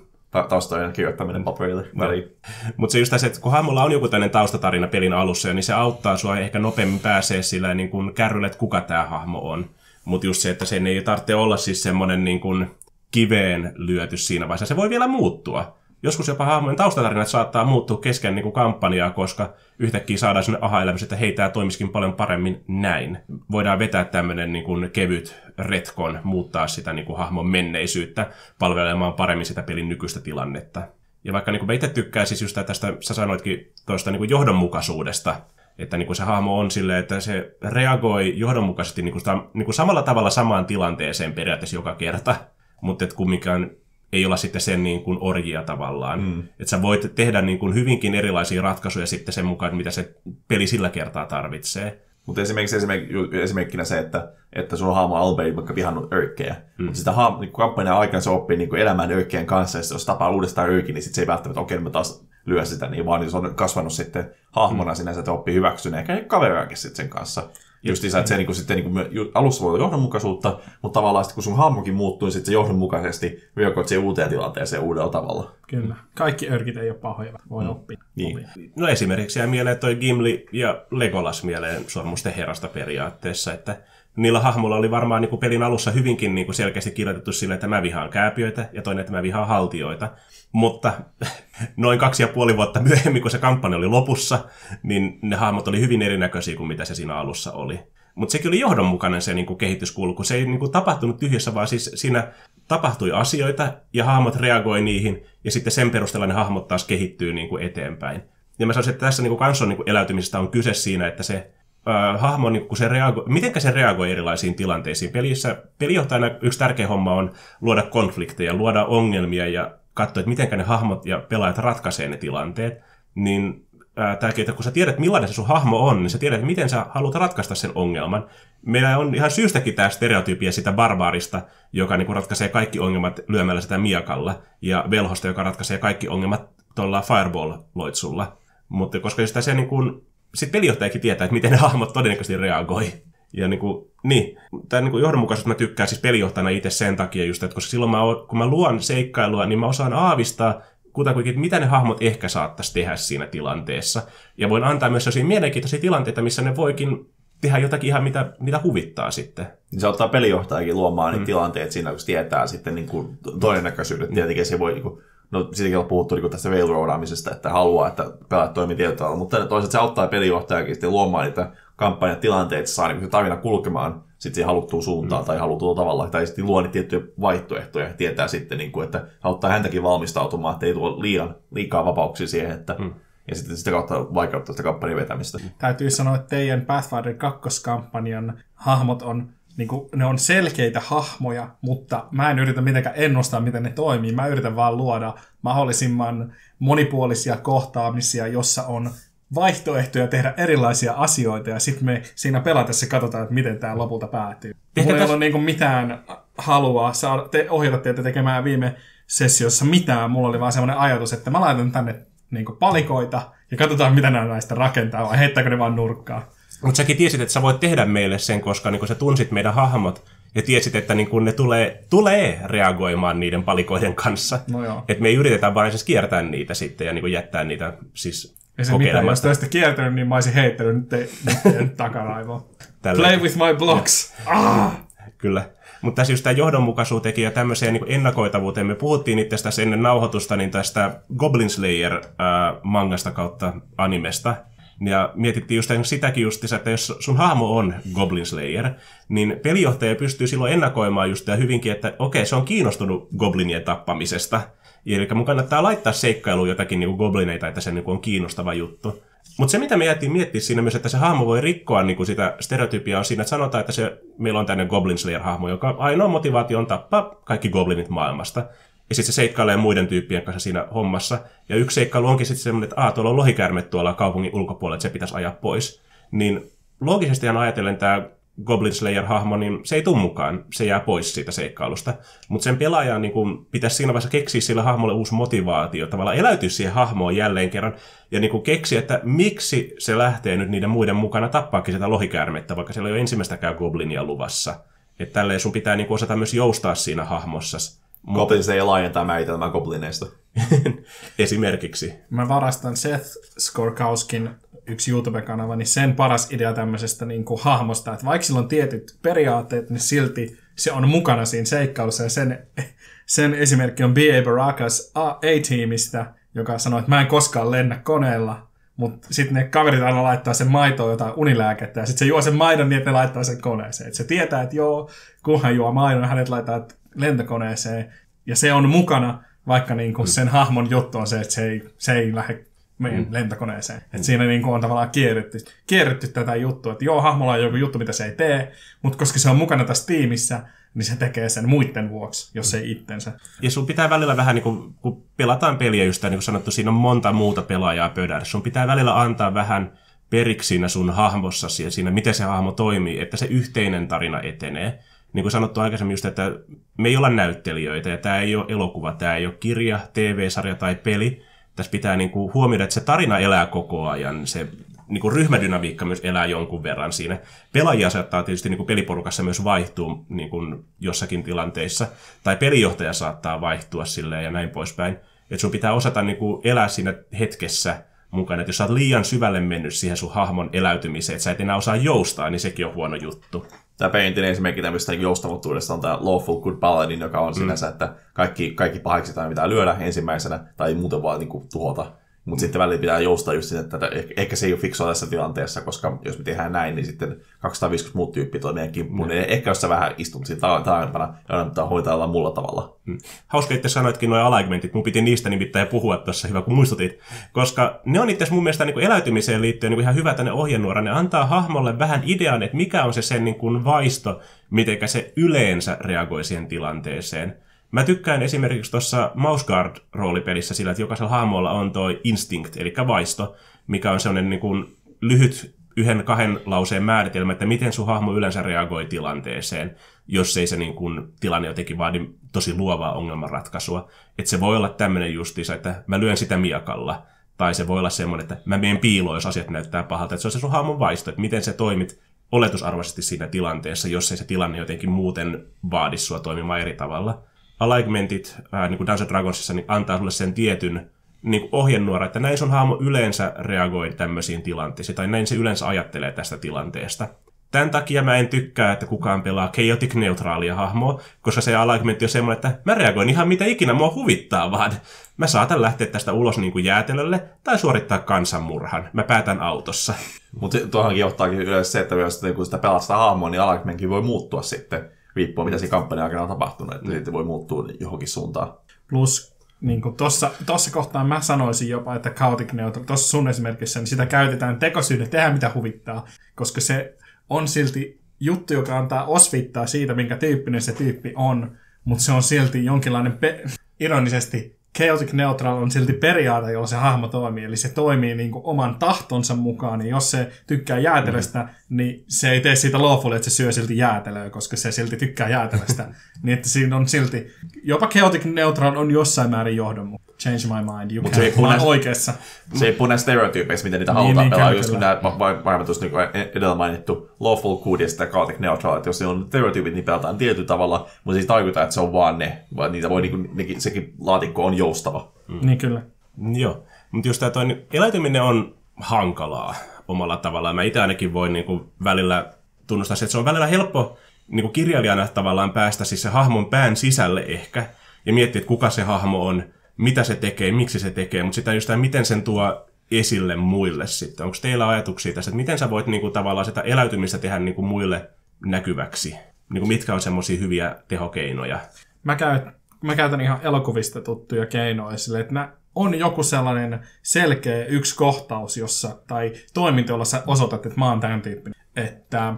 taustojen kirjoittaminen paperille väliin. Mutta se just tässä, että kun hahmolla on joku tämmöinen taustatarina pelin alussa, niin se auttaa sua ehkä nopeammin pääsee sillä niin kuin kärrylle, että kuka tämä hahmo on. Mutta just se, että sen ei tarvitse olla siis semmoinen niin kuin kiveen lyöty siinä vaiheessa. Se voi vielä muuttua joskus jopa hahmojen taustatarinat saattaa muuttua kesken niin kuin kampanjaa, koska yhtäkkiä saadaan sinne aha että hei, tämä toimisikin paljon paremmin näin. Voidaan vetää tämmöinen niin kuin kevyt retkon, muuttaa sitä niin kuin hahmon menneisyyttä palvelemaan paremmin sitä pelin nykyistä tilannetta. Ja vaikka niin kuin mä itse tykkään siis just tästä, sä sanoitkin tuosta niin kuin johdonmukaisuudesta, että niin kuin se hahmo on silleen, että se reagoi johdonmukaisesti niin kuin, niin kuin samalla tavalla samaan tilanteeseen periaatteessa joka kerta, mutta että kumminkaan ei olla sitten sen niin kuin orjia tavallaan. Mm. Että sä voit tehdä niin kuin hyvinkin erilaisia ratkaisuja sitten sen mukaan, mitä se peli sillä kertaa tarvitsee. Mutta esimerkiksi esimerkkinä se, että, että sun hahmo Albei vaikka vihannut örkkejä. Mm. Mutta sitä ha- niin kampanjan aikana se oppii niin elämään örkkien kanssa, ja jos tapaa uudestaan örkin, niin sit se ei välttämättä, okei, okay, mä taas lyö sitä, niin vaan niin se on kasvanut sitten hahmona mm. sinänsä, että oppii hyväksyneen, eikä kaveriakin sitten sen kanssa. Just isä, että se niinku sitten niinku, alussa voi olla johdonmukaisuutta, mutta tavallaan sitten kun sun hahmokin muuttuu, niin sitten se johdonmukaisesti reagoit siihen uuteen tilanteeseen uudella tavalla. Kyllä. Kaikki örkit ei ole pahoja, voi mm. oppia. Niin. No esimerkiksi jää mieleen toi Gimli ja Legolas mieleen sormusten herrasta periaatteessa, että niillä hahmolla oli varmaan niin kuin pelin alussa hyvinkin niin kuin selkeästi kirjoitettu sille, että mä vihaan kääpiöitä ja toinen, että mä vihaan haltioita. Mutta noin kaksi ja puoli vuotta myöhemmin, kun se kampanja oli lopussa, niin ne hahmot oli hyvin erinäköisiä kuin mitä se siinä alussa oli. Mutta sekin oli johdonmukainen se niinku kehityskulku. Se ei niinku tapahtunut tyhjässä, vaan siis siinä tapahtui asioita ja hahmot reagoi niihin, ja sitten sen perusteella ne hahmot taas kehittyy niinku eteenpäin. Ja mä sanoisin, että tässä niinku kanson niinku eläytymisestä on kyse siinä, että se äh, hahmo, niin kun se reagoi, miten se reagoi erilaisiin tilanteisiin. Pelissä, pelijohtajana yksi tärkeä homma on luoda konflikteja, luoda ongelmia ja katsoa, että miten ne hahmot ja pelaajat ratkaisee ne tilanteet. Niin tämäkin, että kun sä tiedät, millainen se sun hahmo on, niin sä tiedät, miten sä haluat ratkaista sen ongelman. Meillä on ihan syystäkin tämä stereotypia sitä barbaarista, joka niin ratkaisee kaikki ongelmat lyömällä sitä miakalla, ja velhosta, joka ratkaisee kaikki ongelmat tuolla fireball-loitsulla. Mutta koska sitä se niin kuin sitten pelijohtajakin tietää, että miten ne hahmot todennäköisesti reagoi. Ja niin kuin, niin, tämä niin johdonmukaisuus mä tykkään siis pelijohtajana itse sen takia just, että koska silloin mä, kun mä luon seikkailua, niin mä osaan aavistaa kutakuinkin, että mitä ne hahmot ehkä saattaisi tehdä siinä tilanteessa. Ja voin antaa myös sellaisia mielenkiintoisia tilanteita, missä ne voikin tehdä jotakin ihan mitä, mitä huvittaa sitten. Niin se ottaa pelijohtajakin luomaan mm. tilanteet siinä, kun tietää sitten niin kuin todennäköisyydet. Mm. Tietenkin se voi niin kuin, no siitäkin on puhuttu niin tästä railroadaamisesta, että haluaa, että pelaat toimii tietyllä mutta toisaalta se auttaa pelijohtajakin sitten luomaan niitä kampanjatilanteita, saa niin se tarina kulkemaan sitten siihen haluttuun suuntaan mm. tai haluttuun tavalla, tai sitten luo niitä tiettyjä vaihtoehtoja ja tietää sitten, niin kuin, että auttaa häntäkin valmistautumaan, että ei tuo liian, liikaa vapauksia siihen, että mm. ja sitten sitä kautta vaikeuttaa sitä kampanjan vetämistä. Täytyy sanoa, että teidän Pathfinder 2-kampanjan hahmot on niin kuin, ne on selkeitä hahmoja, mutta mä en yritä mitenkään ennustaa, miten ne toimii. Mä yritän vaan luoda mahdollisimman monipuolisia kohtaamisia, jossa on vaihtoehtoja tehdä erilaisia asioita, ja sitten me siinä pelatessa katsotaan, että miten tämä lopulta päätyy. Mulla ei täs... ole niin mitään halua saada, te, ohjata teitä tekemään viime sessiossa mitään. Mulla oli vaan semmoinen ajatus, että mä laitan tänne niin palikoita, ja katsotaan, mitä nämä näistä rakentaa, vai heittääkö ne vaan nurkkaa. Mutta säkin tiesit, että sä voit tehdä meille sen, koska niin sä tunsit meidän hahmot ja tiesit, että niin kun ne tulee, tulee reagoimaan niiden palikoiden kanssa. No että me ei yritetä vain siis kiertää niitä sitten ja niin jättää niitä siis ei se mitään, jos te kiertänyt, niin mä olisin heittänyt te, teidän takaraivoon. Play with my blocks! Ah! Kyllä. Mutta tässä just tämä johdonmukaisuuteen ja tämmöiseen niin ennakoitavuuteen. Me puhuttiin itse tässä ennen nauhoitusta niin tästä Goblin Slayer-mangasta kautta animesta. Ja mietittiin just sitäkin just, että jos sun hahmo on Goblin Slayer, niin pelijohtaja pystyy silloin ennakoimaan just hyvinkin, että okei, se on kiinnostunut goblinien tappamisesta. Eli mun kannattaa laittaa seikkailuun jotakin niin goblineita, että se niin on kiinnostava juttu. Mutta se, mitä me jättiin miettiä siinä myös, että se hahmo voi rikkoa niin kuin sitä stereotypia on siinä, että sanotaan, että se, meillä on tämmöinen Goblin Slayer-hahmo, joka ainoa motivaatio on tappaa kaikki goblinit maailmasta. Ja sitten se seikkailee muiden tyyppien kanssa siinä hommassa. Ja yksi seikkailu onkin sitten semmoinen, että Aa, tuolla on lohikärme tuolla kaupungin ulkopuolella, että se pitäisi ajaa pois. Niin loogisesti ajatellen tämä Goblin Slayer-hahmo, niin se ei tule mukaan, se jää pois siitä seikkailusta. Mutta sen pelaajan niin kun, pitäisi siinä vaiheessa keksiä sille hahmolle uusi motivaatio, tavallaan eläytyä siihen hahmoon jälleen kerran, ja niin keksiä, että miksi se lähtee nyt niiden muiden mukana tappaakin sitä lohikäärmettä, vaikka siellä ei ole ensimmäistäkään goblinia luvassa. Että tälleen sun pitää niin osata myös joustaa siinä hahmossa. Goblins ei laajentaa määritelmää goblineista. Esimerkiksi. Mä varastan Seth Skorkauskin yksi YouTube-kanava, niin sen paras idea tämmöisestä niin kuin hahmosta, että vaikka sillä on tietyt periaatteet, niin silti se on mukana siinä seikkailussa ja sen, sen esimerkki on B.A. Barakas A-tiimistä, joka sanoi, että mä en koskaan lennä koneella, mutta sitten ne kaverit aina laittaa sen maitoon jotain unilääkettä, ja sitten se juo sen maidon niin, että ne laittaa sen koneeseen. Et se tietää, että joo, kun hän juo maidon, hänet laittaa lentokoneeseen, ja se on mukana, vaikka niin kuin sen hahmon juttu on se, että se ei, se ei lähde meidän mm. lentokoneeseen. Et siinä niin kuin on tavallaan kierretty, kierretty tätä juttua, että joo, hahmolla on joku juttu, mitä se ei tee, mutta koska se on mukana tässä tiimissä, niin se tekee sen muiden vuoksi, jos ei itsensä. Ja sun pitää välillä vähän, niin kuin, kun pelataan peliä just niin kuin sanottu, siinä on monta muuta pelaajaa pöydällä. Sun pitää välillä antaa vähän periksi siinä sun hahmossasi ja siinä, miten se hahmo toimii, että se yhteinen tarina etenee. Niin kuin sanottu aikaisemmin just, että me ei olla näyttelijöitä ja tämä ei ole elokuva, tämä ei ole kirja, TV-sarja tai peli. Tässä pitää niin kuin huomioida, että se tarina elää koko ajan, se niin kuin ryhmädynamiikka myös elää jonkun verran siinä. Pelaajia saattaa tietysti niin kuin peliporukassa myös vaihtua niin kuin jossakin tilanteissa, tai pelijohtaja saattaa vaihtua silleen ja näin poispäin. Että sun pitää osata niin kuin elää siinä hetkessä mukana. Että jos sä oot liian syvälle mennyt siihen sun hahmon eläytymiseen, että sä et enää osaa joustaa, niin sekin on huono juttu. Tämä perinteinen esimerkki tämmöistä joustavuudesta on tämä Lawful Good Paladin, joka on mm. sinänsä, että kaikki, kaikki pahiksi pitää lyödä ensimmäisenä, tai muuten vaan niin kuin, tuhota mutta sitten välillä pitää joustaa just sitä, että ehkä se ei ole fiksua tässä tilanteessa, koska jos me tehdään näin, niin sitten 250 muut tyyppi tulee meidän kimppuun. Mm. Niin ehkä jos sä vähän istut siinä taaempana ja aina pitää hoitaa muulla tavalla. Mm. Hauska itse sanoitkin nuo alaigmentit. Mun piti niistä nimittäin puhua tuossa, hyvä kun muistutit. Koska ne on itse mun mielestä niin kuin eläytymiseen liittyen niin ihan hyvä tänne ohjenuora. Ne antaa hahmolle vähän idean, että mikä on se sen niin kuin vaisto, miten se yleensä reagoi siihen tilanteeseen. Mä tykkään esimerkiksi tuossa Mouse Guard-roolipelissä sillä, että jokaisella hahmolla on toi instinct, eli vaisto, mikä on sellainen niin kuin lyhyt yhden kahden lauseen määritelmä, että miten sun hahmo yleensä reagoi tilanteeseen, jos ei se niin kuin, tilanne jotenkin vaadi tosi luovaa ongelmanratkaisua. Että se voi olla tämmöinen justiisa, että mä lyön sitä miakalla, tai se voi olla semmoinen, että mä menen piiloon, jos asiat näyttää pahalta. Että se on se sun hahmon vaisto, että miten se toimit oletusarvoisesti siinä tilanteessa, jos ei se tilanne jotenkin muuten vaadi sua toimimaan eri tavalla alignmentit, äh, niin kuin Dungeons Dragonsissa, niin antaa sulle sen tietyn niin kuin ohjenuora, että näin sun hahmo yleensä reagoi tämmöisiin tilanteisiin, tai näin se yleensä ajattelee tästä tilanteesta. Tämän takia mä en tykkää, että kukaan pelaa chaotic neutraalia hahmoa, koska se alignmentti on semmoinen, että mä reagoin ihan mitä ikinä mua huvittaa, vaan mä saatan lähteä tästä ulos niin kuin jäätelölle tai suorittaa kansanmurhan. Mä päätän autossa. Mutta tuohonkin johtaakin yleensä se, että jos kun sitä pelaa sitä hahmoa, niin alignmentkin voi muuttua sitten riippuu mitä siinä kampanjan aikana on tapahtunut, että mm. sitten voi muuttua johonkin suuntaan. Plus niin tuossa, tossa kohtaa mä sanoisin jopa, että chaotic neutral, tuossa sun esimerkissä, niin sitä käytetään tekosyynä tehdä mitä huvittaa, koska se on silti juttu, joka antaa osvittaa siitä, minkä tyyppinen se tyyppi on, mutta se on silti jonkinlainen, pe- ironisesti, chaotic neutral on silti periaate, jolla se hahmo toimii. Eli se toimii niin kuin oman tahtonsa mukaan. Niin jos se tykkää jäätelöstä, mm. niin se ei tee siitä lawful, että se syö silti jäätelöä, koska se silti tykkää jäätelöstä. niin että siinä on silti, jopa chaotic neutral on jossain määrin johdonmukainen change my mind, you Mut se ei oikeassa. Se ei puhu stereotypeissa, miten niitä niin, halutaan niin, pelaa, just kun nämä varmaan tuossa niin edellä mainittu lawful good ja sitä chaotic neutral, että jos on stereotypit, niin pelataan tietyllä tavalla, mutta se ei tarkoita, että se on vaan ne, vaan niitä voi, niin kuin, sekin laatikko on joustava. Mm. Niin kyllä. Joo, mutta just tämä toinen, eläytyminen on hankalaa omalla tavallaan. Mä itse ainakin voin niin kuin välillä tunnustaa että se on välillä helppo niin kuin kirjailijana tavallaan päästä siis se hahmon pään sisälle ehkä, ja miettiä, että kuka se hahmo on, mitä se tekee, miksi se tekee, mutta sitä just miten sen tuo esille muille sitten. Onko teillä ajatuksia tästä, että miten sä voit niinku tavallaan sitä eläytymistä tehdä niinku muille näkyväksi? Niinku mitkä on semmoisia hyviä tehokeinoja? Mä, käy, mä käytän ihan elokuvista tuttuja keinoja sille, että on joku sellainen selkeä yksi kohtaus, jossa, tai toiminto, jolla sä osoitat, että mä oon tämän tyyppinen. Että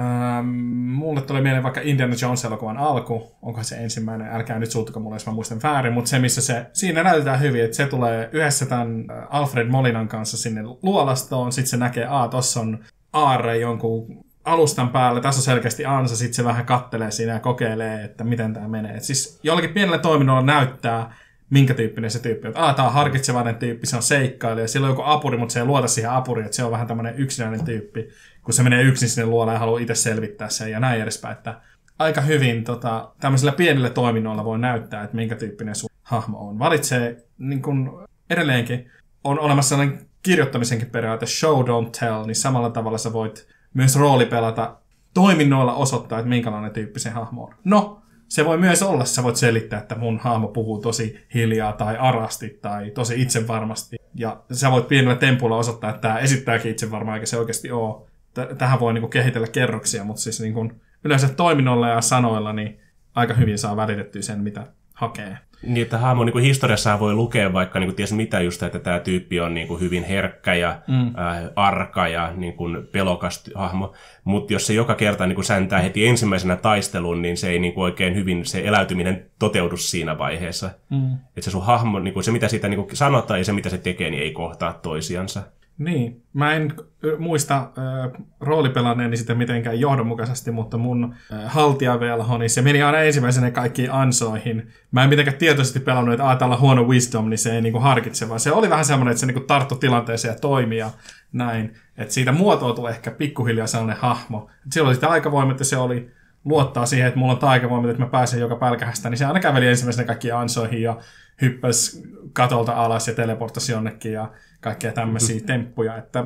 Ähm, mulle tuli mieleen vaikka Indiana Jones-elokuvan alku, onko se ensimmäinen, älkää nyt suuttuko mulle, jos mä muistan väärin, mutta se, missä se, siinä näytetään hyvin, että se tulee yhdessä tämän äh, Alfred Molinan kanssa sinne luolastoon, sitten se näkee, että tossa on aarre jonkun alustan päällä, tässä on selkeästi ansa, sitten se vähän kattelee siinä ja kokeilee, että miten tämä menee. Et siis jollakin pienellä toiminnolla näyttää, minkä tyyppinen se tyyppi on. Ah, tämä on harkitsevainen tyyppi, se on seikkailija, sillä on joku apuri, mutta se ei luota siihen apuriin, että se on vähän tämmöinen yksinäinen tyyppi kun se menee yksin sinne luola ja haluaa itse selvittää sen ja näin edespäin. Että aika hyvin tota, tämmöisillä pienillä toiminnoilla voi näyttää, että minkä tyyppinen sun hahmo on. Valitsee niin kun, edelleenkin, on olemassa sellainen kirjoittamisenkin periaate, show, don't tell, niin samalla tavalla sä voit myös roolipelata toiminnoilla osoittaa, että minkälainen tyyppi se hahmo on. No, se voi myös olla, sä voit selittää, että mun hahmo puhuu tosi hiljaa tai arasti tai tosi itsevarmasti. Ja sä voit pienellä tempulla osoittaa, että tämä esittääkin itsevarmaa, eikä se oikeasti ole. Tähän voi niinku kehitellä kerroksia, mutta siis niinku yleensä toiminnolla ja sanoilla niin aika hyvin saa välitettyä sen, mitä hakee. Niin, että hahmo niin historiassa voi lukea vaikka niin kuin, ties mitä just, että tämä tyyppi on niin kuin, hyvin herkkä ja mm. äh, arka ja niin kuin, pelokas hahmo. Mutta jos se joka kerta niin kuin, säntää heti ensimmäisenä taistelun, niin se ei niin kuin, oikein hyvin se eläytyminen toteudu siinä vaiheessa. Mm. Että se sun hahmo, niin kuin, se mitä siitä niin kuin, sanotaan ja se mitä se tekee, niin ei kohtaa toisiansa. Niin, mä en muista äh, roolipelanneeni sitä mitenkään johdonmukaisesti, mutta mun äh, haltijavelho, niin se meni aina ensimmäisenä kaikkiin ansoihin. Mä en mitenkään tietoisesti pelannut, että aah, tällä huono wisdom, niin se ei niinku harkitse, vaan se oli vähän semmoinen, että se niinku tarttui tilanteeseen ja toimi ja näin. Että siitä muotoutui ehkä pikkuhiljaa sellainen hahmo. Et silloin sitä aikavoimat se oli luottaa siihen, että mulla on taikavoimat, että mä pääsen joka pälkähästä, niin se aina käveli ensimmäisenä kaikkiin ansoihin ja hyppäsi katolta alas ja teleportasi jonnekin ja kaikkea tämmöisiä mm. temppuja, että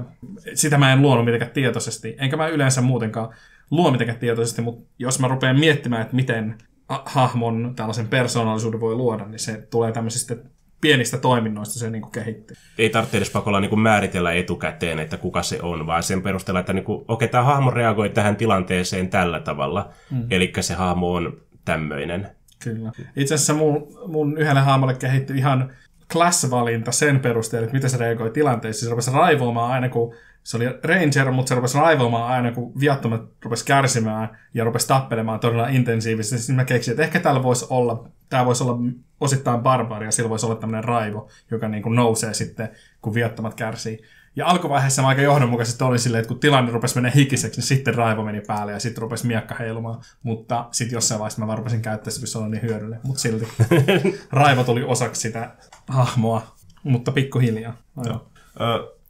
sitä mä en luonut mitenkään tietoisesti, enkä mä yleensä muutenkaan luo mitenkään tietoisesti, mutta jos mä rupean miettimään, että miten hahmon tällaisen persoonallisuuden voi luoda, niin se tulee tämmöisistä pienistä toiminnoista se niin kuin kehittyy. Ei tarvitse edes pakolla niin kuin määritellä etukäteen, että kuka se on, vaan sen perusteella, että niin kuin, okei, tämä hahmo reagoi tähän tilanteeseen tällä tavalla, mm. eli se hahmo on tämmöinen. Kyllä. Itse asiassa mun, mun yhdelle hahmolle kehittyi ihan class-valinta sen perusteella, että miten se reagoi tilanteessa. Se rupesi raivoamaan aina, kun se oli ranger, mutta se rupesi raivoamaan aina, kun viattomat rupesi kärsimään ja rupesi tappelemaan todella intensiivisesti. Sitten mä keksin, että ehkä täällä voisi olla, tämä voisi olla osittain barbaria, sillä voisi olla tämmöinen raivo, joka niin kuin nousee sitten, kun viattomat kärsii. Ja alkuvaiheessa mä aika johdonmukaisesti oli silleen, että kun tilanne rupesi mennä hikiseksi, niin sitten raivo meni päälle ja sitten rupesi miekka heilumaan. Mutta sitten jossain vaiheessa mä vaan rupesin käyttää se, niin hyödyllinen. Mutta silti raivo tuli osaksi sitä hahmoa, mutta pikkuhiljaa. Joo.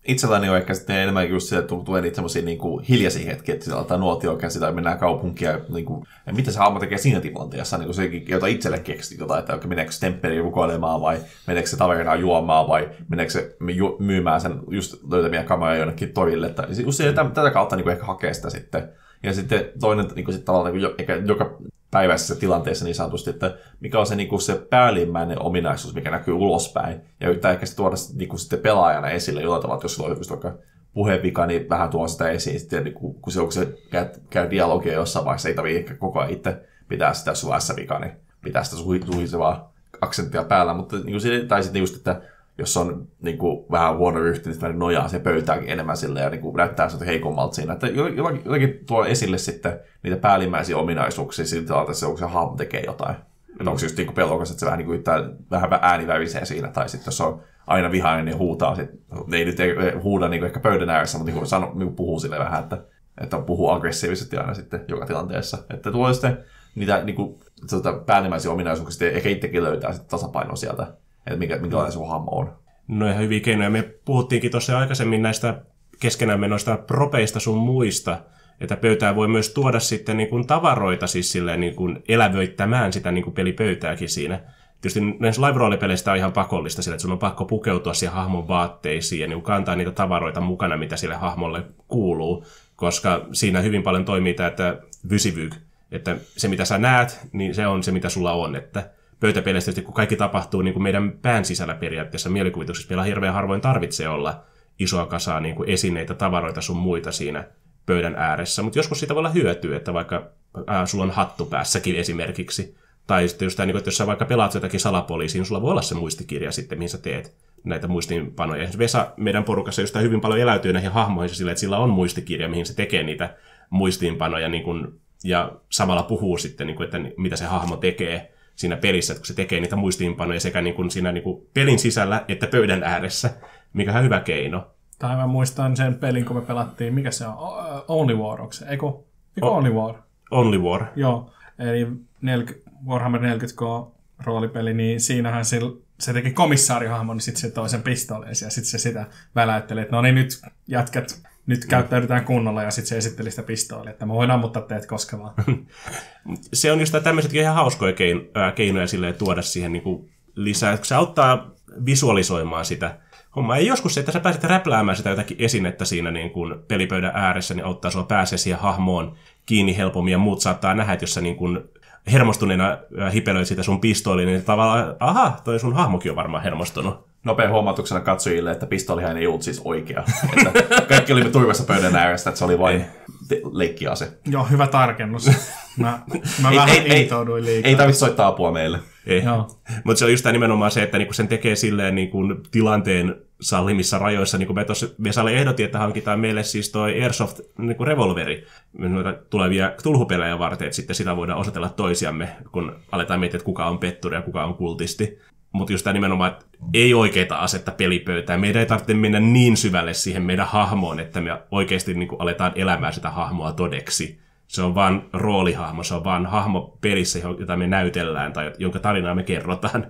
Itselläni on ehkä sitten enemmän just se, että tulee niitä semmoisia niin hiljaisia hetkiä, että on nuotio käsi tai mennään kaupunkia. Niin kuin, ja mitä se hahmo tekee siinä tilanteessa, niin kuin se, jota itselle keksi jotain, että meneekö se temppeli rukoilemaan vai meneekö se taverinaan juomaan vai meneekö se myymään sen just löytämiä kamoja jonnekin torille. Tai just se, tätä kautta niin kuin ehkä hakee sitä sitten. Ja sitten toinen niin kuin, sit tavallaan niin kuin, joka päiväisessä tilanteessa niin sanotusti, että mikä on se, niin kuin se päällimmäinen ominaisuus, mikä näkyy ulospäin, ja yrittää ehkä tuoda niin kuin sitten pelaajana esille jollain tavalla, että jos sulla on puhevika, niin vähän tuo sitä esiin, sitten niin kun, kun se, kun se käy, käy dialogia jossain vaiheessa, ei tarvitse ehkä koko ajan itse pitää sitä, jos sulla on vika, niin pitää sitä suhisevaa aksenttia päällä, mutta niin kuin, tai sitten just, että jos on niin kuin, vähän huono ryhti, niin nojaa se pöytäänkin enemmän sille ja niin kuin, näyttää sitä heikommalta siinä. Että jotenkin, jotenkin tuo esille sitten niitä päällimmäisiä ominaisuuksia siltä, että se, onko se hahmo tekee jotain. Mm. Että onko se just niin pelokas, että se vähän, niin kuin, vähän ääni värisee siinä, tai sitten jos on aina vihainen, niin huutaa. Sit, ei nyt huuda niin kuin ehkä pöydän ääressä, mutta niin kuin, sano, niin kuin puhuu sille vähän, että, että puhuu aggressiivisesti aina sitten joka tilanteessa. Että tuo sitten niitä niin kuin, tuota, päällimmäisiä ominaisuuksia, ehkä itsekin löytää sitten tasapaino sieltä että mikä, minkälainen sun hahmo on. No ihan hyviä keinoja. Me puhuttiinkin tuossa aikaisemmin näistä keskenään menoista propeista sun muista, että pöytään voi myös tuoda sitten niin kuin tavaroita siis silleen niin kuin elävöittämään sitä niin kuin pelipöytääkin siinä. Tietysti näissä live roolipeleistä on ihan pakollista sillä, että sun on pakko pukeutua siihen hahmon vaatteisiin ja niin kantaa niitä tavaroita mukana, mitä sille hahmolle kuuluu, koska siinä hyvin paljon toimii tämä, että vysivyg, että se mitä sä näet, niin se on se mitä sulla on, että pöytäpeleistä, kun kaikki tapahtuu niin kuin meidän pään sisällä periaatteessa mielikuvituksessa, meillä hirveän harvoin tarvitsee olla isoa kasaa niin kuin esineitä, tavaroita sun muita siinä pöydän ääressä, mutta joskus siitä voi olla hyötyä, että vaikka ää, sulla on hattu päässäkin esimerkiksi, tai sitten just tämä, niin kuin, että jos sä vaikka pelaat jotakin salapoliisiin, niin sulla voi olla se muistikirja sitten, mihin sä teet näitä muistiinpanoja. Vesa meidän porukassa just hyvin paljon eläytyy näihin hahmoihin sillä, että sillä on muistikirja, mihin se tekee niitä muistiinpanoja niin kuin, ja samalla puhuu sitten, niin kuin, että mitä se hahmo tekee siinä pelissä, että kun se tekee niitä muistiinpanoja sekä niin kuin siinä niin kuin pelin sisällä että pöydän ääressä, mikä on hyvä keino. Tai mä muistan sen pelin, kun me pelattiin, mikä se on? Only War, onko se? Eikö, eikö o- Only War? Only War. Joo, eli 40, Warhammer 40K roolipeli, niin siinähän se, se teki komissaarihahmon, niin sitten se toi sen pistoolin ja sitten se sitä väläytteli, että no niin nyt jätkät nyt käyttäydytään kunnolla ja sitten se esitteli sitä pistoolia, että mä voin ammuttaa teet koskevaa. se on just tämmöiset ihan hauskoja keinoja silleen, tuoda siihen niin kuin lisää, kun se auttaa visualisoimaan sitä hommaa. Ja joskus se, että sä pääset räpläämään sitä jotakin esinettä siinä niin kuin pelipöydän ääressä, niin auttaa sua pääsee siihen hahmoon kiinni helpommin ja muut saattaa nähdä, että jos sä niin kuin hermostuneena hipelöit sitä sun pistooliin, niin tavallaan, aha, toi sun hahmokin on varmaan hermostunut. Nopea huomautuksena katsojille, että pistoolihan ei ollut siis oikea. että kaikki olimme tuivassa pöydän ääressä, että se oli vain te- leikkiase. Joo, hyvä tarkennus. Mä, mä Ei- vähän ei- ei- intouduin liikaa. Ei tarvitse soittaa apua meille. Ei. Mutta se on just nimenomaan se, että niinku sen tekee silleen niinku tilanteen sallimissa rajoissa. Niin kuin me tuossa Vesalle ehdotin, että hankitaan meille siis toi Airsoft niinku revolveri noita tulevia tulhupelejä varten, että sitten sitä voidaan osoitella toisiamme, kun aletaan miettiä, että kuka on petturi ja kuka on kultisti. Mutta just tämä nimenomaan, että ei oikeita asetta pelipöytään. Meidän ei tarvitse mennä niin syvälle siihen meidän hahmoon, että me oikeasti niin kuin aletaan elämään sitä hahmoa todeksi. Se on vaan roolihahmo, se on vaan hahmo pelissä, jota me näytellään tai jonka tarinaa me kerrotaan.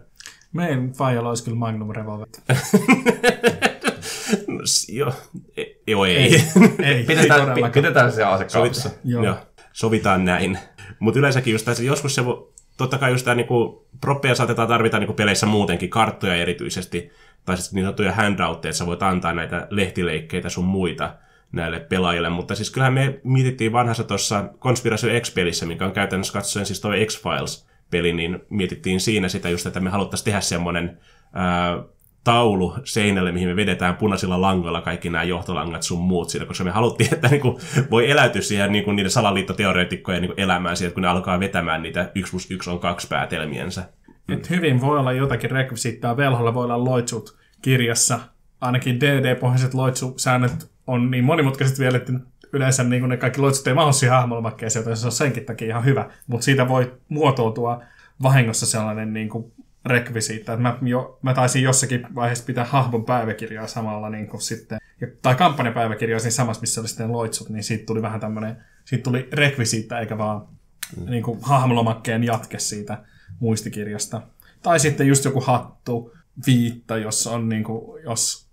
Meidän faijalla olisi kyllä Magnum Revolver. No, Joo, e- joo ei. Ei, ei, ei Pidetään, pidetään se ase. Joo. Joo. Sovitaan näin. Mutta yleensäkin just tässä, joskus se vo, totta kai just tämä niinku, proppeja saatetaan tarvita niinku peleissä muutenkin, karttoja erityisesti, tai sitten niin sanottuja handoutteja, että sä voit antaa näitä lehtileikkeitä sun muita näille pelaajille, mutta siis kyllähän me mietittiin vanhassa tuossa Conspiracy X-pelissä, mikä on käytännössä katsoen siis tuo X-Files-peli, niin mietittiin siinä sitä just, että me haluttaisiin tehdä semmoinen taulu seinälle, mihin me vedetään punaisilla langoilla kaikki nämä johtolangat sun muut siinä, koska me haluttiin, että niinku voi eläytyä siihen niinku niiden salaliittoteoreetikkojen niinku elämään siihen, kun ne alkaa vetämään niitä 1 plus 1 on kaksi päätelmiensä. Et hyvin voi olla jotakin rekvisiittaa. Velholla voi olla loitsut kirjassa. Ainakin DD-pohjaiset loitsusäännöt on niin monimutkaisesti vielä, että yleensä niin ne kaikki loitsut ei mahdu siihen hahmolomakkeeseen, joten se on senkin takia ihan hyvä. Mutta siitä voi muotoutua vahingossa sellainen niin kuin rekvisiitta. Että mä, jo, mä taisin jossakin vaiheessa pitää hahmon päiväkirjaa samalla niin kuin sitten, tai kampanjapäiväkirjaa siinä samassa, missä oli sitten loitsut, niin siitä tuli vähän tämmöinen, siitä tuli rekvisiitta eikä vaan niin kuin hahmolomakkeen jatke siitä muistikirjasta. Tai sitten just joku hattu, viitta, jos on niin kuin, jos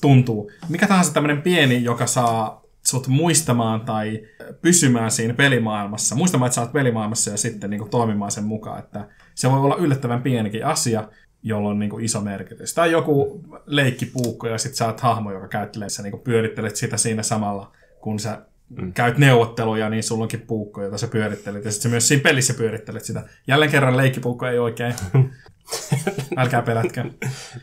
tuntuu. Mikä tahansa tämmöinen pieni, joka saa sut muistamaan tai pysymään siinä pelimaailmassa. Muistamaan, että sä oot pelimaailmassa ja sitten niin kuin, toimimaan sen mukaan. Että se voi olla yllättävän pienikin asia, jolla on niin kuin, iso merkitys. Tai joku leikkipuukko ja sitten sä oot hahmo, joka käyttelee, sä niin kuin, pyörittelet sitä siinä samalla, kun sä mm. käyt neuvotteluja, niin sulla onkin puukko, jota sä pyörittelet. Ja sitten myös siinä pelissä pyörittelet sitä. Jälleen kerran leikkipuukko ei oikein. Älkää pelätkö.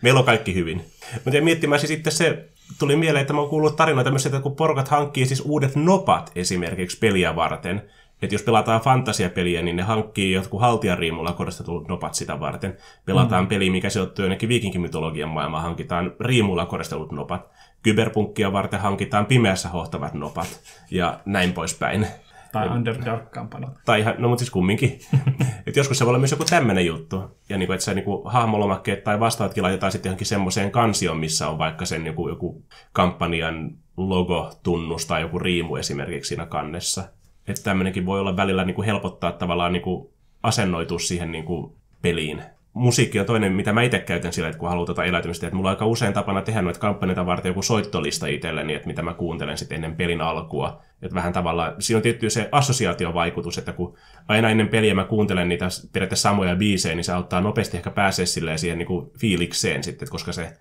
Meillä on kaikki hyvin. Mutta miettimään siis sitten se, tuli mieleen, että mä oon kuullut tarinoita tämmöisiä, että kun porukat hankkii siis uudet nopat esimerkiksi peliä varten, että jos pelataan fantasiapeliä, niin ne hankkii jotkut haltiariimulla koristetut nopat sitä varten. Pelataan mm. peli, mikä sijoittuu jonnekin viikinkimytologian maailmaan, hankitaan riimulla koristellut nopat. Kyberpunkkia varten hankitaan pimeässä hohtavat nopat ja näin poispäin. Tai Underdark-kampanjat. Tai ihan, no mutta siis kumminkin. Et joskus se voi olla myös joku tämmöinen juttu. Ja niin kuin, että sä niin kuin, hahmolomakkeet tai vastaavatkin laitetaan sitten johonkin semmoiseen kansioon, missä on vaikka sen joku, joku kampanjan logo-tunnus tai joku riimu esimerkiksi siinä kannessa. Että tämmöinenkin voi olla välillä niin kuin helpottaa tavallaan niin kuin asennoitua siihen niin kuin peliin. Musiikki on toinen, mitä mä itse käytän sillä, että kun haluan tätä eläytymistä, että mulla on aika usein tapana tehdä noita kampanjoita varten joku soittolista itselleni, että mitä mä kuuntelen sitten ennen pelin alkua. Että vähän tavallaan, siinä on tietty se assosiaatiovaikutus, että kun aina ennen peliä mä kuuntelen niitä periaatteessa samoja biisejä, niin se auttaa nopeasti ehkä pääsee silleen siihen niin kuin fiilikseen sitten, koska se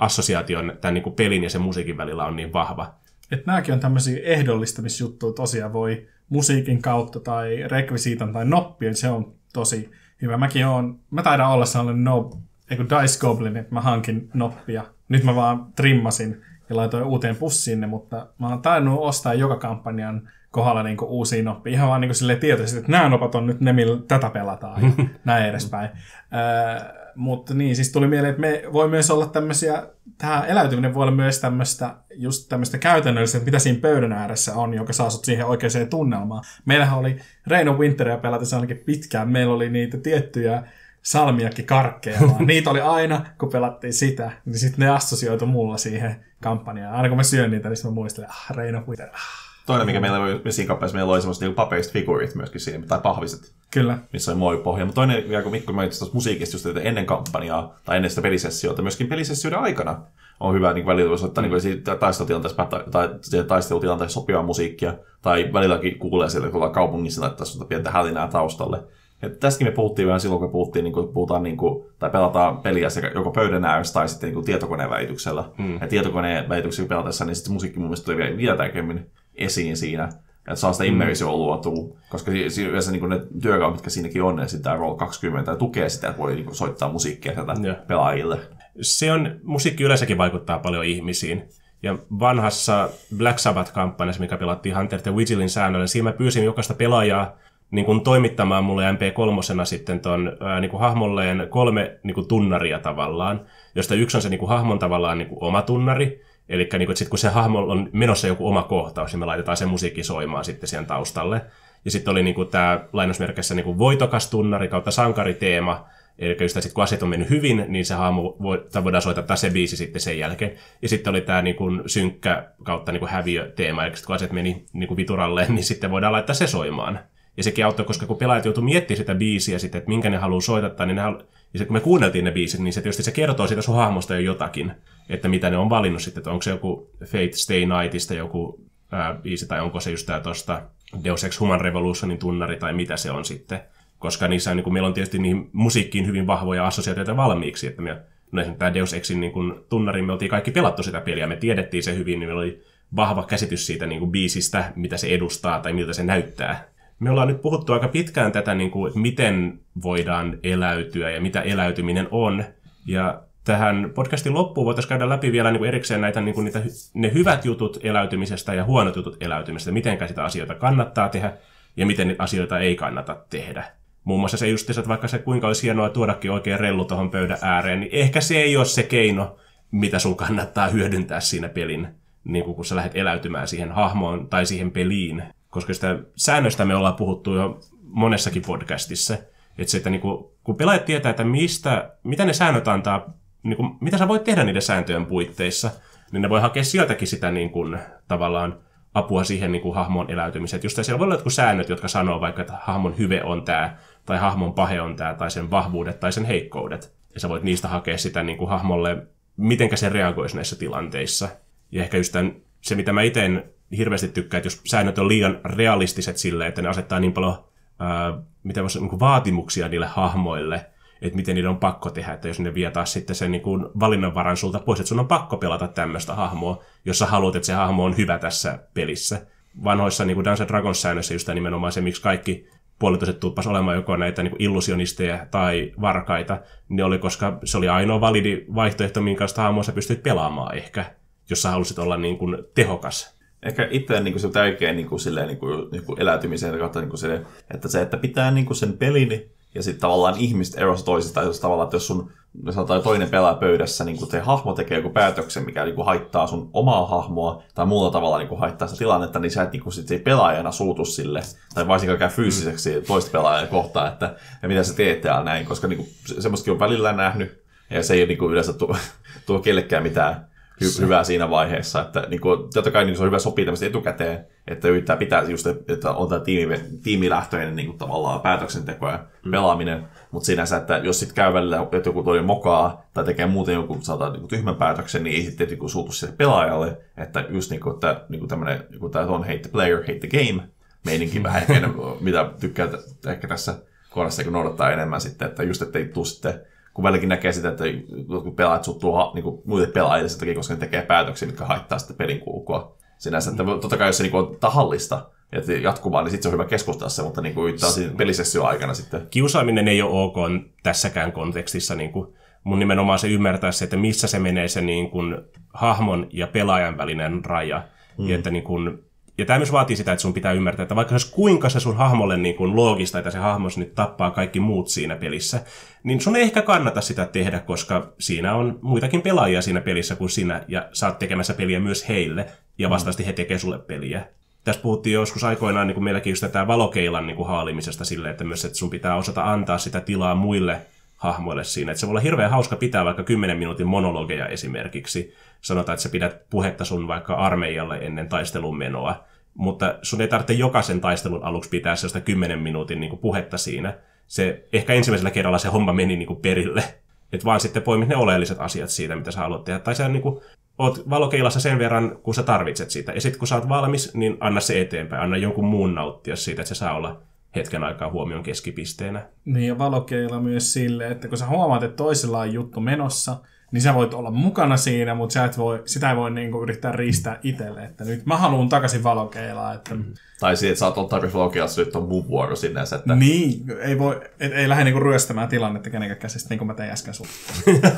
assosiaatio tämän niin kuin pelin ja sen musiikin välillä on niin vahva. Että nämäkin on tämmöisiä ehdollistamisjuttuja tosiaan voi musiikin kautta tai rekvisiitan tai noppien, se on tosi hyvä. Mäkin on, mä taidan olla sellainen no, eiku Dice Goblin, että mä hankin noppia. Nyt mä vaan trimmasin ja laitoin uuteen pussiin ne, mutta mä oon tainnut ostaa joka kampanjan kohdalla niin uusia noppia. Ihan vaan niin silleen tietoisesti, että nämä nopat on nyt ne, millä tätä pelataan ja näin edespäin. Öö, mutta niin, siis tuli mieleen, että me voi myös olla tämmöisiä, tämä eläytyminen voi olla myös tämmöistä, just tämmöistä käytännöllistä, että mitä siinä pöydän ääressä on, joka saa sut siihen oikeaan tunnelmaan. Meillähän oli Reino Winteria pelatessa ainakin pitkään, meillä oli niitä tiettyjä salmiakki karkkeja, vaan niitä oli aina, kun pelattiin sitä, niin sitten ne assosioitu mulla siihen kampanjaan. Aina kun mä syön niitä, niin mä muistelen, ah, Reino Winter, ah. Toinen, mikä meillä oli siinä kappaleessa, meillä oli semmoiset niinku paperista figurit myöskin siinä, tai pahviset, Kyllä. missä oli muovipohja. Mutta toinen, vielä kun Mikko mainitsi tuosta musiikista, just, että ennen kampanjaa tai ennen sitä pelisessiota, myöskin pelisessioiden aikana on hyvä niin välillä voisi ottaa mm. niin taistelutilanteessa tai, tai taistelutilanteessa sopivaa musiikkia, tai välilläkin kuulee sieltä, kun ollaan kaupungissa, laittaa sitä pientä hälinää taustalle. Et tästäkin me puhuttiin vähän silloin, kun puhuttiin, niin kuin, puhutaan, niin kuin, tai pelataan peliä sekä joko pöydän ääressä tai sitten niin kuin tietokoneen välityksellä. Mm. Ja tietokoneen välityksellä pelatessa, niin sitten musiikki mun mielestä tuli vielä, vielä tärkeämmin esiin siinä. Että saa sitä immersioa luotua, koska yleensä niin ne työkalut, mitkä siinäkin on, ja sitä Roll 20 ja tukee sitä, että voi niin soittaa musiikkia tätä Joo. pelaajille. se on, musiikki yleensäkin vaikuttaa paljon ihmisiin. Ja vanhassa Black Sabbath-kampanjassa, mikä pelattiin Hunter the Vigilin säännöllä, siinä mä pyysin jokaista pelaajaa niin kuin toimittamaan mulle MP3 sitten ton ää, niin kuin hahmolleen kolme niin kuin tunnaria tavallaan, josta yksi on se niin kuin hahmon tavallaan niin kuin oma tunnari, Eli niin kuin, sit kun se hahmo on menossa joku oma kohtaus, niin me laitetaan se musiikki soimaan sitten siihen taustalle. Ja sitten oli niin tämä lainausmerkissä niin kuin voitokas tunnari kautta sankariteema, Eli just sit, kun asiat on mennyt hyvin, niin se haamu voi, voidaan soittaa se biisi sitten sen jälkeen. Ja sitten oli tämä niin kuin, synkkä kautta niin kuin häviö-teema, eli sit, kun asiat meni niin kuin vituralle, niin sitten voidaan laittaa se soimaan. Ja sekin auttoi, koska kun pelaajat joutuu miettimään sitä biisiä sitten, että minkä ne haluaa soitattaa, niin ne halu... ja sitten kun me kuunneltiin ne biisit, niin se tietysti se kertoo siitä sun hahmosta jo jotakin, että mitä ne on valinnut sitten, että onko se joku Fate Stay Nightista joku ää, biisi, tai onko se just tämä tuosta Deus Ex Human Revolutionin tunnari, tai mitä se on sitten koska niissä on, niin kuin, meillä on tietysti niihin musiikkiin hyvin vahvoja assosiaatioita valmiiksi, että me, no esimerkiksi tämä Deus Exin niin kuin, tunnari, me oltiin kaikki pelattu sitä peliä, me tiedettiin se hyvin, niin meillä oli vahva käsitys siitä niin kuin, biisistä, mitä se edustaa tai miltä se näyttää. Me ollaan nyt puhuttu aika pitkään tätä, niin kuin, miten voidaan eläytyä ja mitä eläytyminen on, ja tähän podcastin loppuun voitaisiin käydä läpi vielä niin kuin erikseen näitä, niin kuin niitä, ne hyvät jutut eläytymisestä ja huonot jutut eläytymisestä, miten sitä asioita kannattaa tehdä ja miten asioita ei kannata tehdä. Muun muassa se just, että vaikka se kuinka olisi hienoa tuodakin oikein rellu tuohon pöydän ääreen, niin ehkä se ei ole se keino, mitä sun kannattaa hyödyntää siinä pelin, niin kun sä lähdet eläytymään siihen hahmoon tai siihen peliin. Koska sitä säännöstä me ollaan puhuttu jo monessakin podcastissa. Että se, että niin kun, kun pelaajat tietää, että mistä, mitä ne säännöt antaa, niin kun, mitä sä voit tehdä niiden sääntöjen puitteissa, niin ne voi hakea sieltäkin sitä niin kun, tavallaan apua siihen niin kuin hahmon eläytymiseen. Että just siellä voi olla jotkut säännöt, jotka sanoo vaikka, että hahmon hyve on tämä, tai hahmon pahe on tämä, tai sen vahvuudet, tai sen heikkoudet. Ja sä voit niistä hakea sitä niin kuin hahmolle, mitenkä se reagoisi näissä tilanteissa. Ja ehkä just tämän, se, mitä mä itse hirveästi tykkään, että jos säännöt on liian realistiset silleen, että ne asettaa niin paljon ää, mitä voisi, niin vaatimuksia niille hahmoille, että miten niiden on pakko tehdä, että jos ne vie taas sitten sen niin kuin valinnanvaran sulta pois, että sun on pakko pelata tämmöistä hahmoa, jos sä haluat, että se hahmo on hyvä tässä pelissä. Vanhoissa niin kuin Dungeons Dragons säännöissä just nimenomaan se, miksi kaikki puolitoiset tuppas olemaan joko näitä niin illusionisteja tai varkaita, niin oli, koska se oli ainoa validi vaihtoehto, minkä hahmoa sä pystyt pelaamaan ehkä, jos sä halusit olla niin kuin tehokas. Ehkä itse niin se tärkeä niin kuin, silleen, niin kuin, niin kuin eläytymisen kautta, niin kuin se, että se, että pitää niin kuin sen pelin ja sitten tavallaan ihmiset erossa toisista, jos tavallaan, että jos sun sanotaan toinen pelaa pöydässä, niin kun te hahmo tekee joku päätöksen, mikä niin kuin haittaa sun omaa hahmoa tai muulla tavalla niin kuin haittaa sitä tilannetta, niin sä et niin kuin sit, pelaajana suutu sille, tai varsinkaan käy fyysiseksi toista pelaajaa kohtaan, että ja mitä sä teet täällä näin, koska niin kuin, semmoistakin on välillä nähnyt, ja se ei niin kuin yleensä tuo, tuo kellekään mitään hy- hyvää siinä vaiheessa. Että niin kuin, totta kai niin se on hyvä sopia tämmöistä etukäteen, että yrittää pitää just, että on tämä tiimi, tiimilähtöinen niin kuin, tavallaan päätöksenteko ja mm. pelaaminen, mutta sinänsä, että jos sitten käy välillä, että joku toi mokaa tai tekee muuten joku saattaa, niin kuin, tyhmän päätöksen, niin ei sitten niin kuin, suutu sille pelaajalle, että just niin kuin, että, niin kuin tämmöinen, niin kuin tämä on hate the player, hate the game, meininki vähän ehkä enemmän, mitä tykkää ehkä tässä kohdassa, kun noudattaa enemmän sitten, että just ettei tule sitten kun välilläkin näkee sitä, että jotkut pelaajat suttuu niin kuin, muille pelaajille sen takia, koska ne tekee päätöksiä, mitkä haittaa sitten pelin kulkua. Sinänsä, että totta kai jos se niin kuin, on tahallista, että jatkuvaa, niin sitten se on hyvä keskustella se, mutta niin kuin, pelisessio aikana sitten. Kiusaaminen ei ole ok tässäkään kontekstissa. Niin kuin, mun nimenomaan se ymmärtää se, että missä se menee se niin kuin, hahmon ja pelaajan välinen raja. Mm. Ja että niin kuin, ja tämä myös vaatii sitä, että sun pitää ymmärtää, että vaikka se kuinka se sun hahmolle niin kuin loogista, että se hahmos nyt tappaa kaikki muut siinä pelissä, niin sun ei ehkä kannata sitä tehdä, koska siinä on muitakin pelaajia siinä pelissä kuin sinä, ja sä oot tekemässä peliä myös heille, ja vastaasti he tekee sulle peliä. Tässä puhuttiin joskus aikoinaan niin kuin meilläkin just tätä valokeilan niin kuin haalimisesta silleen, että myös että sun pitää osata antaa sitä tilaa muille hahmoille siinä. Että se voi olla hirveän hauska pitää vaikka 10 minuutin monologeja esimerkiksi. Sanotaan, että sä pidät puhetta sun vaikka armeijalle ennen taistelun menoa. Mutta sun ei tarvitse jokaisen taistelun aluksi pitää sellaista 10 minuutin niin kuin puhetta siinä. Se, ehkä ensimmäisellä kerralla se homma meni niin kuin perille. Että vaan sitten poimit ne oleelliset asiat siitä, mitä sä haluat tehdä. Tai sä niin kuin, oot valokeilassa sen verran, kun sä tarvitset sitä. Ja sitten kun sä oot valmis, niin anna se eteenpäin. Anna jonkun muun nauttia siitä, että se saa olla hetken aikaa huomion keskipisteenä. Niin ja valokeila myös sille, että kun sä huomaat, että toisella on juttu menossa, niin sä voit olla mukana siinä, mutta sä et voi, sitä ei voi niinku yrittää riistää itselle, että nyt mä haluan takaisin valokeilaan, että mm. Tai siitä, että sä oot ollut tarpeeksi valokeilassa, nyt on mun vuoro sinne. Että... Niin, ei, voi, et, ei lähde niinku ryöstämään tilannetta kenenkään käsistä, niin kuin mä tein äsken sun.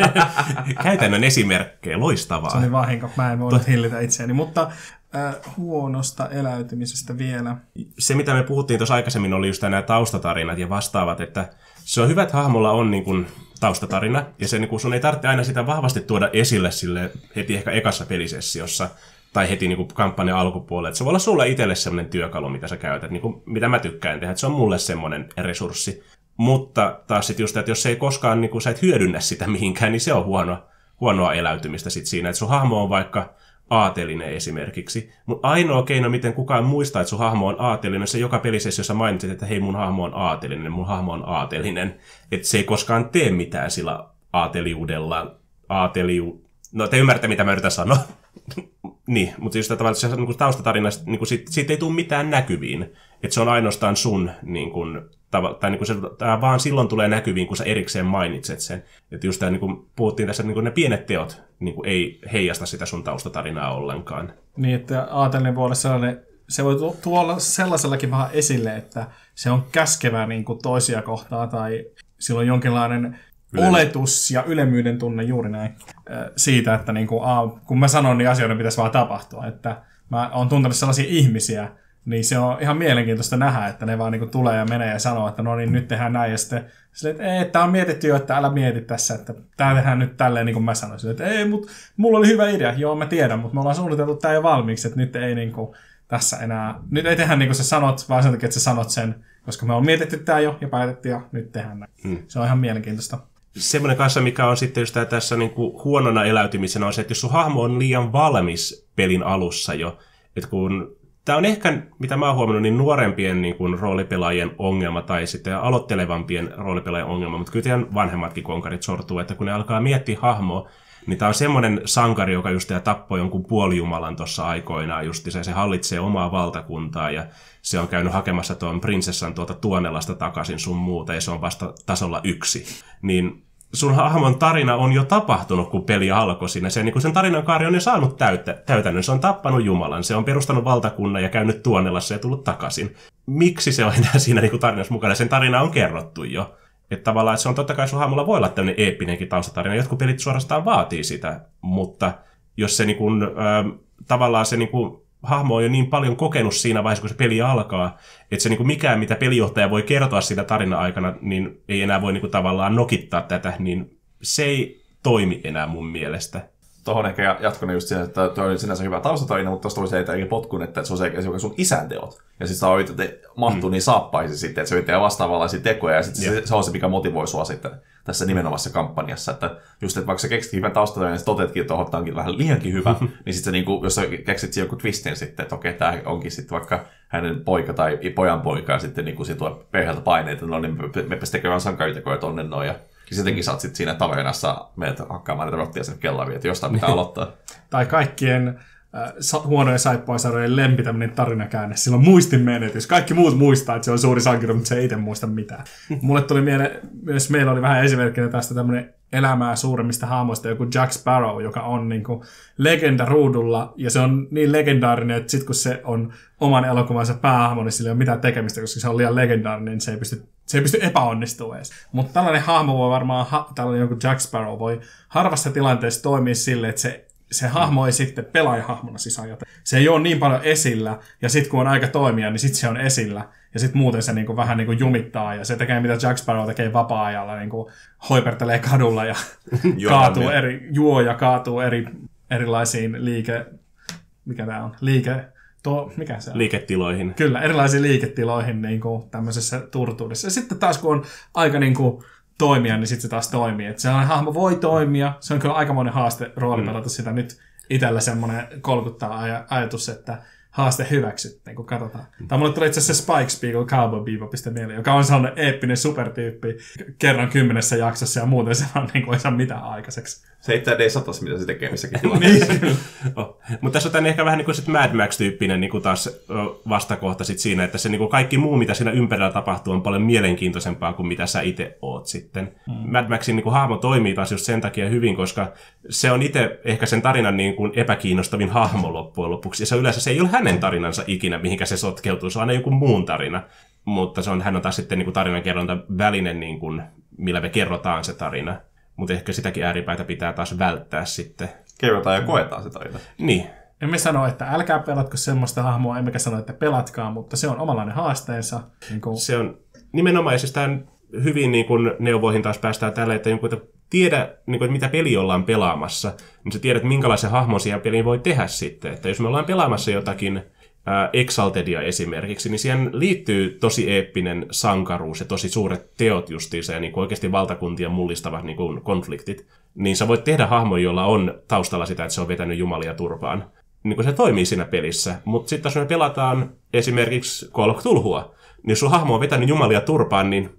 Käytännön esimerkkejä, loistavaa. Se oli vahinko, mä en voinut hillitä itseäni, mutta äh, huonosta eläytymisestä vielä. Se, mitä me puhuttiin tuossa aikaisemmin, oli just nämä taustatarinat ja vastaavat, että se on hyvä, että hahmolla on niin kuin taustatarina, ja se, niin kuin sun ei tarvitse aina sitä vahvasti tuoda esille sille heti ehkä ekassa pelisessiossa, tai heti niin kampanjan alkupuolella. Että se voi olla sulle itselle sellainen työkalu, mitä sä käytät, niin kuin, mitä mä tykkään tehdä. Että se on mulle semmoinen resurssi. Mutta taas sitten just, että jos ei koskaan, niin kuin, sä et hyödynnä sitä mihinkään, niin se on huono, huonoa eläytymistä sit siinä. Että sun hahmo on vaikka aatelinen esimerkiksi. Mutta ainoa keino, miten kukaan muistaa, että sun hahmo on aatelinen, se joka pelisessä, mainitsit, että hei, mun hahmo on aatelinen, mun hahmo on aatelinen. Että se ei koskaan tee mitään sillä aateliudella. Aateliu... No te ymmärrätte, mitä mä yritän sanoa. niin, mutta just tavallaan se niin taustatarinasta, niin siitä, siitä ei tule mitään näkyviin. Että se on ainoastaan sun niin kuin, tai niin kuin se tämä vaan silloin tulee näkyviin, kun sä erikseen mainitset sen. Että just tämä, niin kuin puhuttiin tässä, niin kuin ne pienet teot niin kuin ei heijasta sitä sun taustatarinaa ollenkaan. Niin, että ajatellen voi olla sellainen, se voi tuolla sellaisellakin vähän esille, että se on käskevä niin kuin toisia kohtaa tai sillä on jonkinlainen Yle. oletus ja ylemmyyden tunne juuri näin siitä, että niin kuin, aa, kun mä sanon, niin asioiden pitäisi vaan tapahtua. Että mä oon tuntenut sellaisia ihmisiä, niin se on ihan mielenkiintoista nähdä, että ne vaan niin tulee ja menee ja sanoo, että no niin, nyt tehdään näin. Ja sitten sille, että ei, tämä on mietitty jo, että älä mieti tässä, että tämä tehdään nyt tälleen niin kuin mä sanoin. Sille, että ei, mutta mulla oli hyvä idea. Joo, mä tiedän, mutta me ollaan suunniteltu tämä jo valmiiksi, että nyt ei niin kuin, tässä enää, nyt ei tehdä niin kuin sä sanot, vaan sen takia, että sä sanot sen, koska me on mietitty tämä jo ja päätetty ja nyt tehdään näin. Hmm. Se on ihan mielenkiintoista. Semmoinen kanssa, mikä on sitten just tässä niin kuin huonona eläytymisenä, on se, että jos sun hahmo on liian valmis pelin alussa jo, että kun Tämä on ehkä, mitä mä oon huomannut, niin nuorempien niin kuin, roolipelaajien ongelma tai sitten aloittelevampien roolipelaajien ongelma, mutta kyllä teidän vanhemmatkin konkarit sortuu, että kun ne alkaa miettiä hahmoa, niin tämä on semmoinen sankari, joka just tappoi jonkun puolijumalan tuossa aikoinaan just se, se hallitsee omaa valtakuntaa ja se on käynyt hakemassa tuon prinsessan tuota Tuonelasta takaisin sun muuta ja se on vasta tasolla yksi. Niin sun hahmon tarina on jo tapahtunut, kun peli alkoi siinä. Se, niin sen tarinan kaari on jo saanut täyttä, täytännön. Se on tappanut Jumalan, se on perustanut valtakunnan ja käynyt Tuonelassa ja tullut takaisin. Miksi se on enää siinä niin tarinassa mukana? Sen tarina on kerrottu jo. Että tavallaan että se on totta kai sun hahmolla voi olla tämmöinen eeppinenkin taustatarina. Jotkut pelit suorastaan vaatii sitä, mutta jos se niin kuin, äh, tavallaan se niin kuin, hahmo on jo niin paljon kokenut siinä vaiheessa, kun se peli alkaa, että se niin kuin mikään, mitä pelijohtaja voi kertoa siitä tarina aikana, niin ei enää voi niin kuin tavallaan nokittaa tätä, niin se ei toimi enää mun mielestä tuohon ehkä jatkona just siihen, että tuo oli sinänsä hyvä taustatarina, mutta tuossa tuli se, että potkun, että se on se, joka sun isän teot. Ja sitten sä oot, että mahtuu mm. niin saappaisi sitten, että se yrittää vastaavanlaisia tekoja, ja sitten se, se, on se, mikä motivoi sua sitten tässä nimenomaisessa kampanjassa. Että just, että vaikka sä keksit hyvän taustatarinaa, ja totetkin, että tuohon onkin vähän liiankin hyvä, niin sitten niinku, jos sä keksit siihen joku twistin sitten, että okei, tämä onkin sitten vaikka hänen poika tai pojan poika, ja sitten niinku siitä tulee perheeltä paineita, no niin me, me tekemään sankaritekoja tonne noin, ja ja sittenkin sä oot sit siinä tavernassa meidät hakkaamaan niitä rottia sen kellariin, että jostain pitää aloittaa. tai kaikkien äh, huonojen saippuasarjojen lempi tämmöinen tarinakäänne. Sillä on muistin menetys. Kaikki muut muistaa, että se on suuri sankari, mutta se ei itse muista mitään. Mulle tuli mieleen, myös meillä oli vähän esimerkkinä tästä tämmöinen elämää suuremmista haamoista, joku Jack Sparrow, joka on niin kuin legenda ruudulla, ja se on niin legendaarinen, että sitten kun se on oman elokuvansa päähahmo, niin sillä ei ole mitään tekemistä, koska se on liian legendaarinen, niin se ei pysty, se ei pysty epäonnistumaan edes. Mutta tällainen hahmo voi varmaan, ha, tällainen joku Jack Sparrow voi harvassa tilanteessa toimia sille, että se se hahmo ei sitten pelaajahahmona siis ajatella. Se ei ole niin paljon esillä, ja sitten kun on aika toimia, niin sitten se on esillä. Ja sitten muuten se niinku vähän niinku jumittaa, ja se tekee mitä Jack Sparrow tekee vapaa-ajalla, niinku hoipertelee kadulla ja kaatuu eri, juo ja kaatuu eri, erilaisiin liike... Mikä tämä on? Liike... Tuo, mikä se on? Liiketiloihin. Kyllä, erilaisiin liiketiloihin niin kuin tämmöisessä turtuudessa. Ja sitten taas kun on aika niin kuin, toimia, niin sitten se taas toimii. Että sellainen hahmo voi toimia. Se on kyllä aikamoinen haaste roolipelata mm. sitä nyt itsellä semmoinen kolkuttaa aj- ajatus, että haaste hyväksyttiin, kun katsotaan. Tai mulle tuli itse asiassa Spike Spiegel Cowboy Bebopista mieleen, joka on sellainen eeppinen supertyyppi kerran kymmenessä jaksossa ja muuten se vaan niin kuin ei saa mitään aikaiseksi. Se ei D satas, mitä se tekee missäkin niin, tilanteessa. kyllä. Oh. Mutta tässä on tänne ehkä vähän niin kuin sit Mad Max-tyyppinen niin kuin taas vastakohta sit siinä, että se niin kuin kaikki muu, mitä siinä ympärillä tapahtuu, on paljon mielenkiintoisempaa kuin mitä sä itse oot sitten. Mm. Mad Maxin niin kuin hahmo toimii taas just sen takia hyvin, koska se on itse ehkä sen tarinan niin kuin epäkiinnostavin hahmo loppujen lopuksi. Ja se yleensä se ei ole hänen tarinansa ikinä, mihinkä se sotkeutuu, se on aina joku muun tarina. Mutta se on, hän on taas sitten niin kuin tarinankerronta väline, niin kuin, millä me kerrotaan se tarina. Mutta ehkä sitäkin ääripäitä pitää taas välttää sitten. Kerrotaan ja koetaan se tarina. Niin, Emme sano, että älkää pelatko semmoista hahmoa, emmekä sano, että pelatkaa, mutta se on omanlainen haasteensa. Niin kuin, se on nimenomaan, ja siis tämän hyvin niin kuin neuvoihin taas päästään tällä, että, että tiedä, niin kuin, mitä peli ollaan pelaamassa, niin sä tiedät, minkälaisen hahmon siihen peliin voi tehdä sitten. Että jos me ollaan pelaamassa jotakin ää, Exaltedia esimerkiksi, niin siihen liittyy tosi eeppinen sankaruus ja tosi suuret teot justiinsa ja niin kuin oikeasti valtakuntia mullistavat niin kuin konfliktit. Niin sä voit tehdä hahmon, jolla on taustalla sitä, että se on vetänyt jumalia turpaan. Niin kuin se toimii siinä pelissä. Mutta sitten jos me pelataan esimerkiksi Call of Tulhua, niin jos sun hahmo on vetänyt jumalia turpaan, niin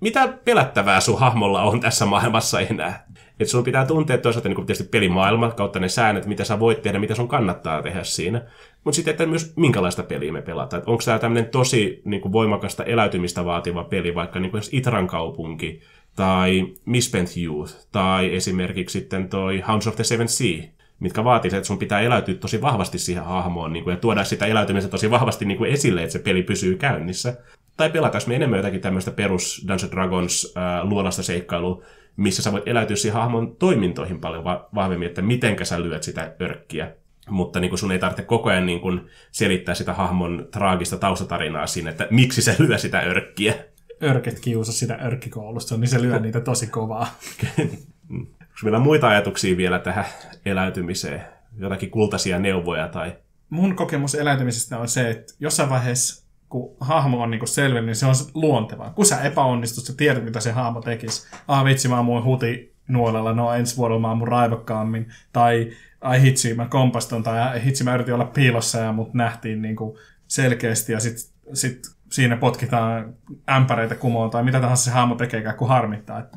mitä pelättävää sun hahmolla on tässä maailmassa enää? Että sun pitää tuntea toisaalta niin tietysti pelimaailma kautta ne säännöt, mitä sä voit tehdä, mitä sun kannattaa tehdä siinä. Mutta sitten, että myös minkälaista peliä me pelataan. Onko tämä tämmöinen tosi niin kuin voimakasta eläytymistä vaativa peli, vaikka niin kuin Itran kaupunki, tai Misspent Youth, tai esimerkiksi sitten toi Hounds of the Seven Sea, mitkä vaatii että sun pitää eläytyä tosi vahvasti siihen hahmoon niin kuin, ja tuoda sitä eläytymistä tosi vahvasti niin kuin esille, että se peli pysyy käynnissä. Tai pelataanko me enemmän jotakin tämmöistä perus Dungeons Dragons äh, luolasta seikkailua, missä sä voit eläytyä siihen hahmon toimintoihin paljon va- vahvemmin, että mitenkä sä lyöt sitä örkkiä. Mutta niin kuin sun ei tarvitse koko ajan niin kuin selittää sitä hahmon traagista taustatarinaa siinä, että miksi se lyö sitä örkkiä. örket kiusa sitä örkkikoulusta, niin se lyö niitä tosi kovaa. Onko meillä muita ajatuksia vielä tähän eläytymiseen? Jotakin kultaisia neuvoja tai... Mun kokemus eläytymisestä on se, että jossain vaiheessa, kun hahmo on niinku selvinnyt, niin se on luontevaa. Kun sä epäonnistut, sä tiedät, mitä se hahmo tekisi. Ah vitsi, mä ammuin huti nuolella, no ensi vuodella mä ammun raivokkaammin. Tai ai hitsi, mä kompaston, tai ai hitsi, mä yritin olla piilossa ja mut nähtiin niinku selkeästi ja sit, sit siinä potkitaan ämpäreitä kumoon tai mitä tahansa se hahmo tekee, kun harmittaa. Et,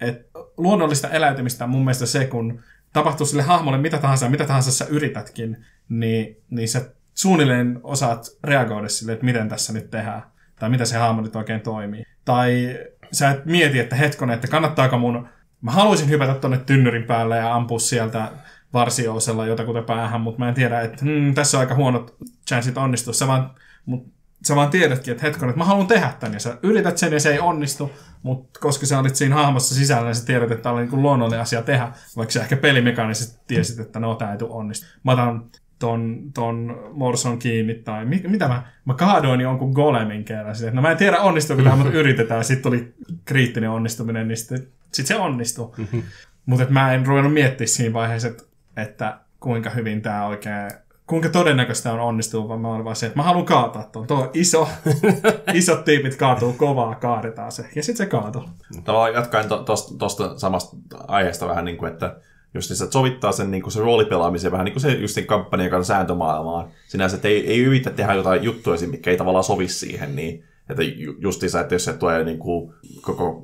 et luonnollista eläytymistä on mun mielestä se, kun tapahtuu sille hahmolle mitä tahansa, mitä tahansa sä yritätkin, niin, niin sä suunnilleen osaat reagoida sille, että miten tässä nyt tehdään, tai mitä se hahmo nyt oikein toimii. Tai sä et mieti, että hetkonen, että kannattaako mun, mä haluaisin hypätä tonne tynnyrin päälle ja ampua sieltä varsiousella jotakuta päähän, mutta mä en tiedä, että hmm, tässä on aika huonot chanssit onnistua. Sä vaan, mut, sä vaan tiedätkin, että hetkonen, että mä haluan tehdä tän, ja sä yrität sen ja se ei onnistu, mutta koska sä olit siinä hahmossa sisällä, niin sä tiedät, että tämä oli niin luonnollinen asia tehdä, vaikka sä ehkä pelimekaanisesti tiesit, että no tää ei tule onnistu. Mä otan ton, ton morson kiinni, tai mi, mitä mä, mä kaadoin jonkun golemin kerran. Sitten, no mä en tiedä onnistuuko tämä, mutta yritetään. Sitten tuli kriittinen onnistuminen, niin sitten sit se onnistui. mutta mä en ruvennut miettiä siinä vaiheessa, että, että kuinka hyvin tämä oikein kuinka todennäköistä on onnistuu, vaan mä olen vaan se, että mä haluan kaataa tuon. Tuo iso, isot tiipit kaatuu kovaa, kaadetaan se. Ja sitten se kaatuu. Jatkaen tuosta to, samasta aiheesta vähän niin kuin, että just niin se, sovittaa sen, niin kuin se roolipelaamisen vähän niin kuin se just sen kampanjan kanssa sääntömaailmaan. Sinänsä, että ei, ei yritä tehdä jotain juttuja, mitkä ei tavallaan sovi siihen, niin että justiinsa, että jos se tulee niin kuin koko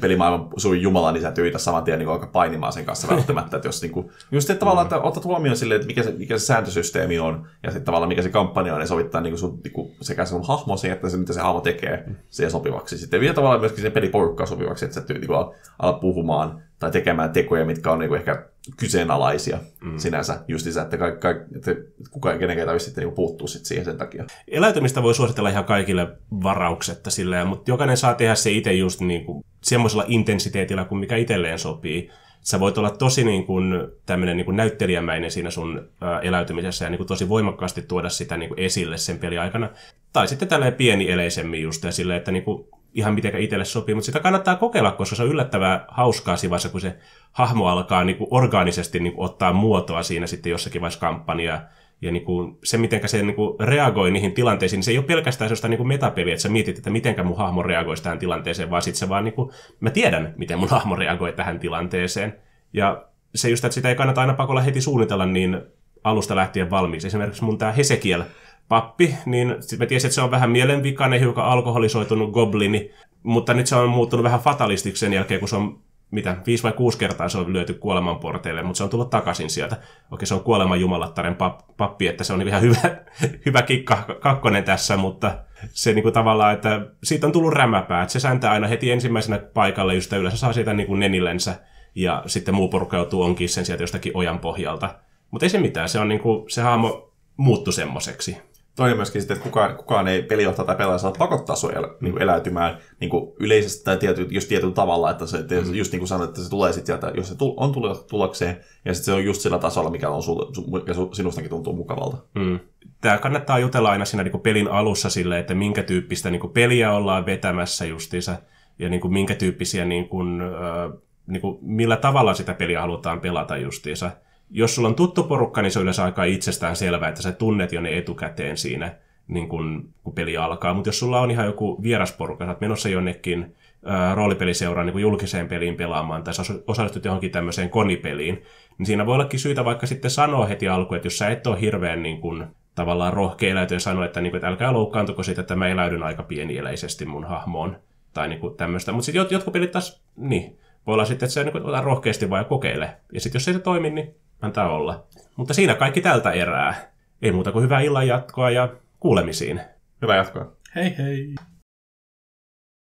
pelimaailman suuri jumala, niin sä et yritä saman tien niin alkaa painimaan sen kanssa välttämättä. Että jos, niin kuin, just että tavallaan, että otat huomioon silleen, että mikä se, mikä se sääntösysteemi on, ja sitten tavallaan mikä se kampanja on, ja sovittaa niin kuin sun, niin kuin sekä sun hahmosi, että se, mitä se hahmo tekee, siihen sopivaksi. Sitten vielä tavallaan myöskin sen peliporukkaan sopivaksi, että sä et niin kuin, ala puhumaan tai tekemään tekoja, mitkä on niin kuin ehkä kyseenalaisia mm. sinänsä, just isä, että, kaik, kaik, että kukaan kenenkään ei tarvitse niin puuttua sit siihen sen takia. Eläytymistä voi suositella ihan kaikille varauksetta silleen, mutta jokainen saa tehdä se itse just niin kuin semmoisella intensiteetillä, kuin mikä itselleen sopii. Sä voit olla tosi niin kuin, tämmöinen niin kuin näyttelijämäinen siinä sun ää, eläytymisessä ja niin kuin tosi voimakkaasti tuoda sitä niin kuin esille sen peli aikana. Tai sitten tällainen pieni eleisemmin just ja silleen, että niin kuin, ihan miten itselle sopii, mutta sitä kannattaa kokeilla, koska se on yllättävää hauskaa siinä vaiheessa, kun se hahmo alkaa niin kuin orgaanisesti niin kuin ottaa muotoa siinä sitten jossakin vaiheessa kampanjaa. Ja niin kuin se, miten se niin kuin reagoi niihin tilanteisiin, niin se ei ole pelkästään sellaista niin metapeliä, että sä mietit, että miten mun hahmo reagoisi tähän tilanteeseen, vaan sitten se vaan, niin kuin, mä tiedän, miten mun hahmo reagoi tähän tilanteeseen. Ja se just, että sitä ei kannata aina pakolla heti suunnitella niin alusta lähtien valmiiksi. Esimerkiksi mun tämä Hesekiel pappi, niin sitten mä tiesin, että se on vähän mielenvikainen, hiukan alkoholisoitunut goblini, mutta nyt se on muuttunut vähän fatalistiksi sen jälkeen, kun se on mitä, viisi vai kuusi kertaa se on lyöty kuoleman porteille, mutta se on tullut takaisin sieltä. Okei, se on kuoleman jumalattaren pappi, että se on ihan hyvä, hyvä kikka kakkonen tässä, mutta se niin kuin tavallaan, että siitä on tullut rämäpää, että se sääntää aina heti ensimmäisenä paikalle, just yleensä saa siitä niin kuin nenillensä, ja sitten muu porukka joutuu onkin sen sieltä jostakin ojan pohjalta. Mutta ei se mitään, se on niin kuin, se haamo muuttu semmoiseksi. Toinen myöskin sitten, että kukaan, kukaan ei pelijohtaja tai pelaaja saa pakottaa sinua el, niin eläytymään niin kuin yleisesti tai tiety, just tietyllä tavalla, että se, mm. just niin kuin sanoit, että se tulee sitten sieltä, jos se on tullut tulokseen, ja sitten se on just sillä tasolla, mikä on sul, mikä sinustakin tuntuu mukavalta. Mm. Tämä kannattaa jutella aina siinä niin kuin pelin alussa sille, että minkä tyyppistä niin kuin peliä ollaan vetämässä justiinsa, ja niin kuin minkä tyyppisiä, niin kuin, äh, niin kuin, millä tavalla sitä peliä halutaan pelata justiinsa jos sulla on tuttu porukka, niin se on yleensä aika itsestään selvää, että sä tunnet jo ne etukäteen siinä, niin kun, kun peli alkaa. Mutta jos sulla on ihan joku vierasporukka, sä oot menossa jonnekin ää, roolipeliseuraan niin julkiseen peliin pelaamaan, tai sä osallistut johonkin tämmöiseen konipeliin, niin siinä voi ollakin syytä vaikka sitten sanoa heti alkuun, että jos sä et ole hirveän niin kun, tavallaan rohkea eläyty ja sanoa, että, niin kun, että älkää loukkaantuko siitä, että mä eläydyn aika pienieläisesti mun hahmoon, tai niin tämmöistä. Mutta sitten jotkut pelit taas, niin, voi olla sitten, että se niin rohkeasti vaan kokeile. Ja sitten jos ei se toimi, niin antaa olla. Mutta siinä kaikki tältä erää. Ei muuta kuin hyvää illan jatkoa ja kuulemisiin. Hyvää jatkoa. Hei hei!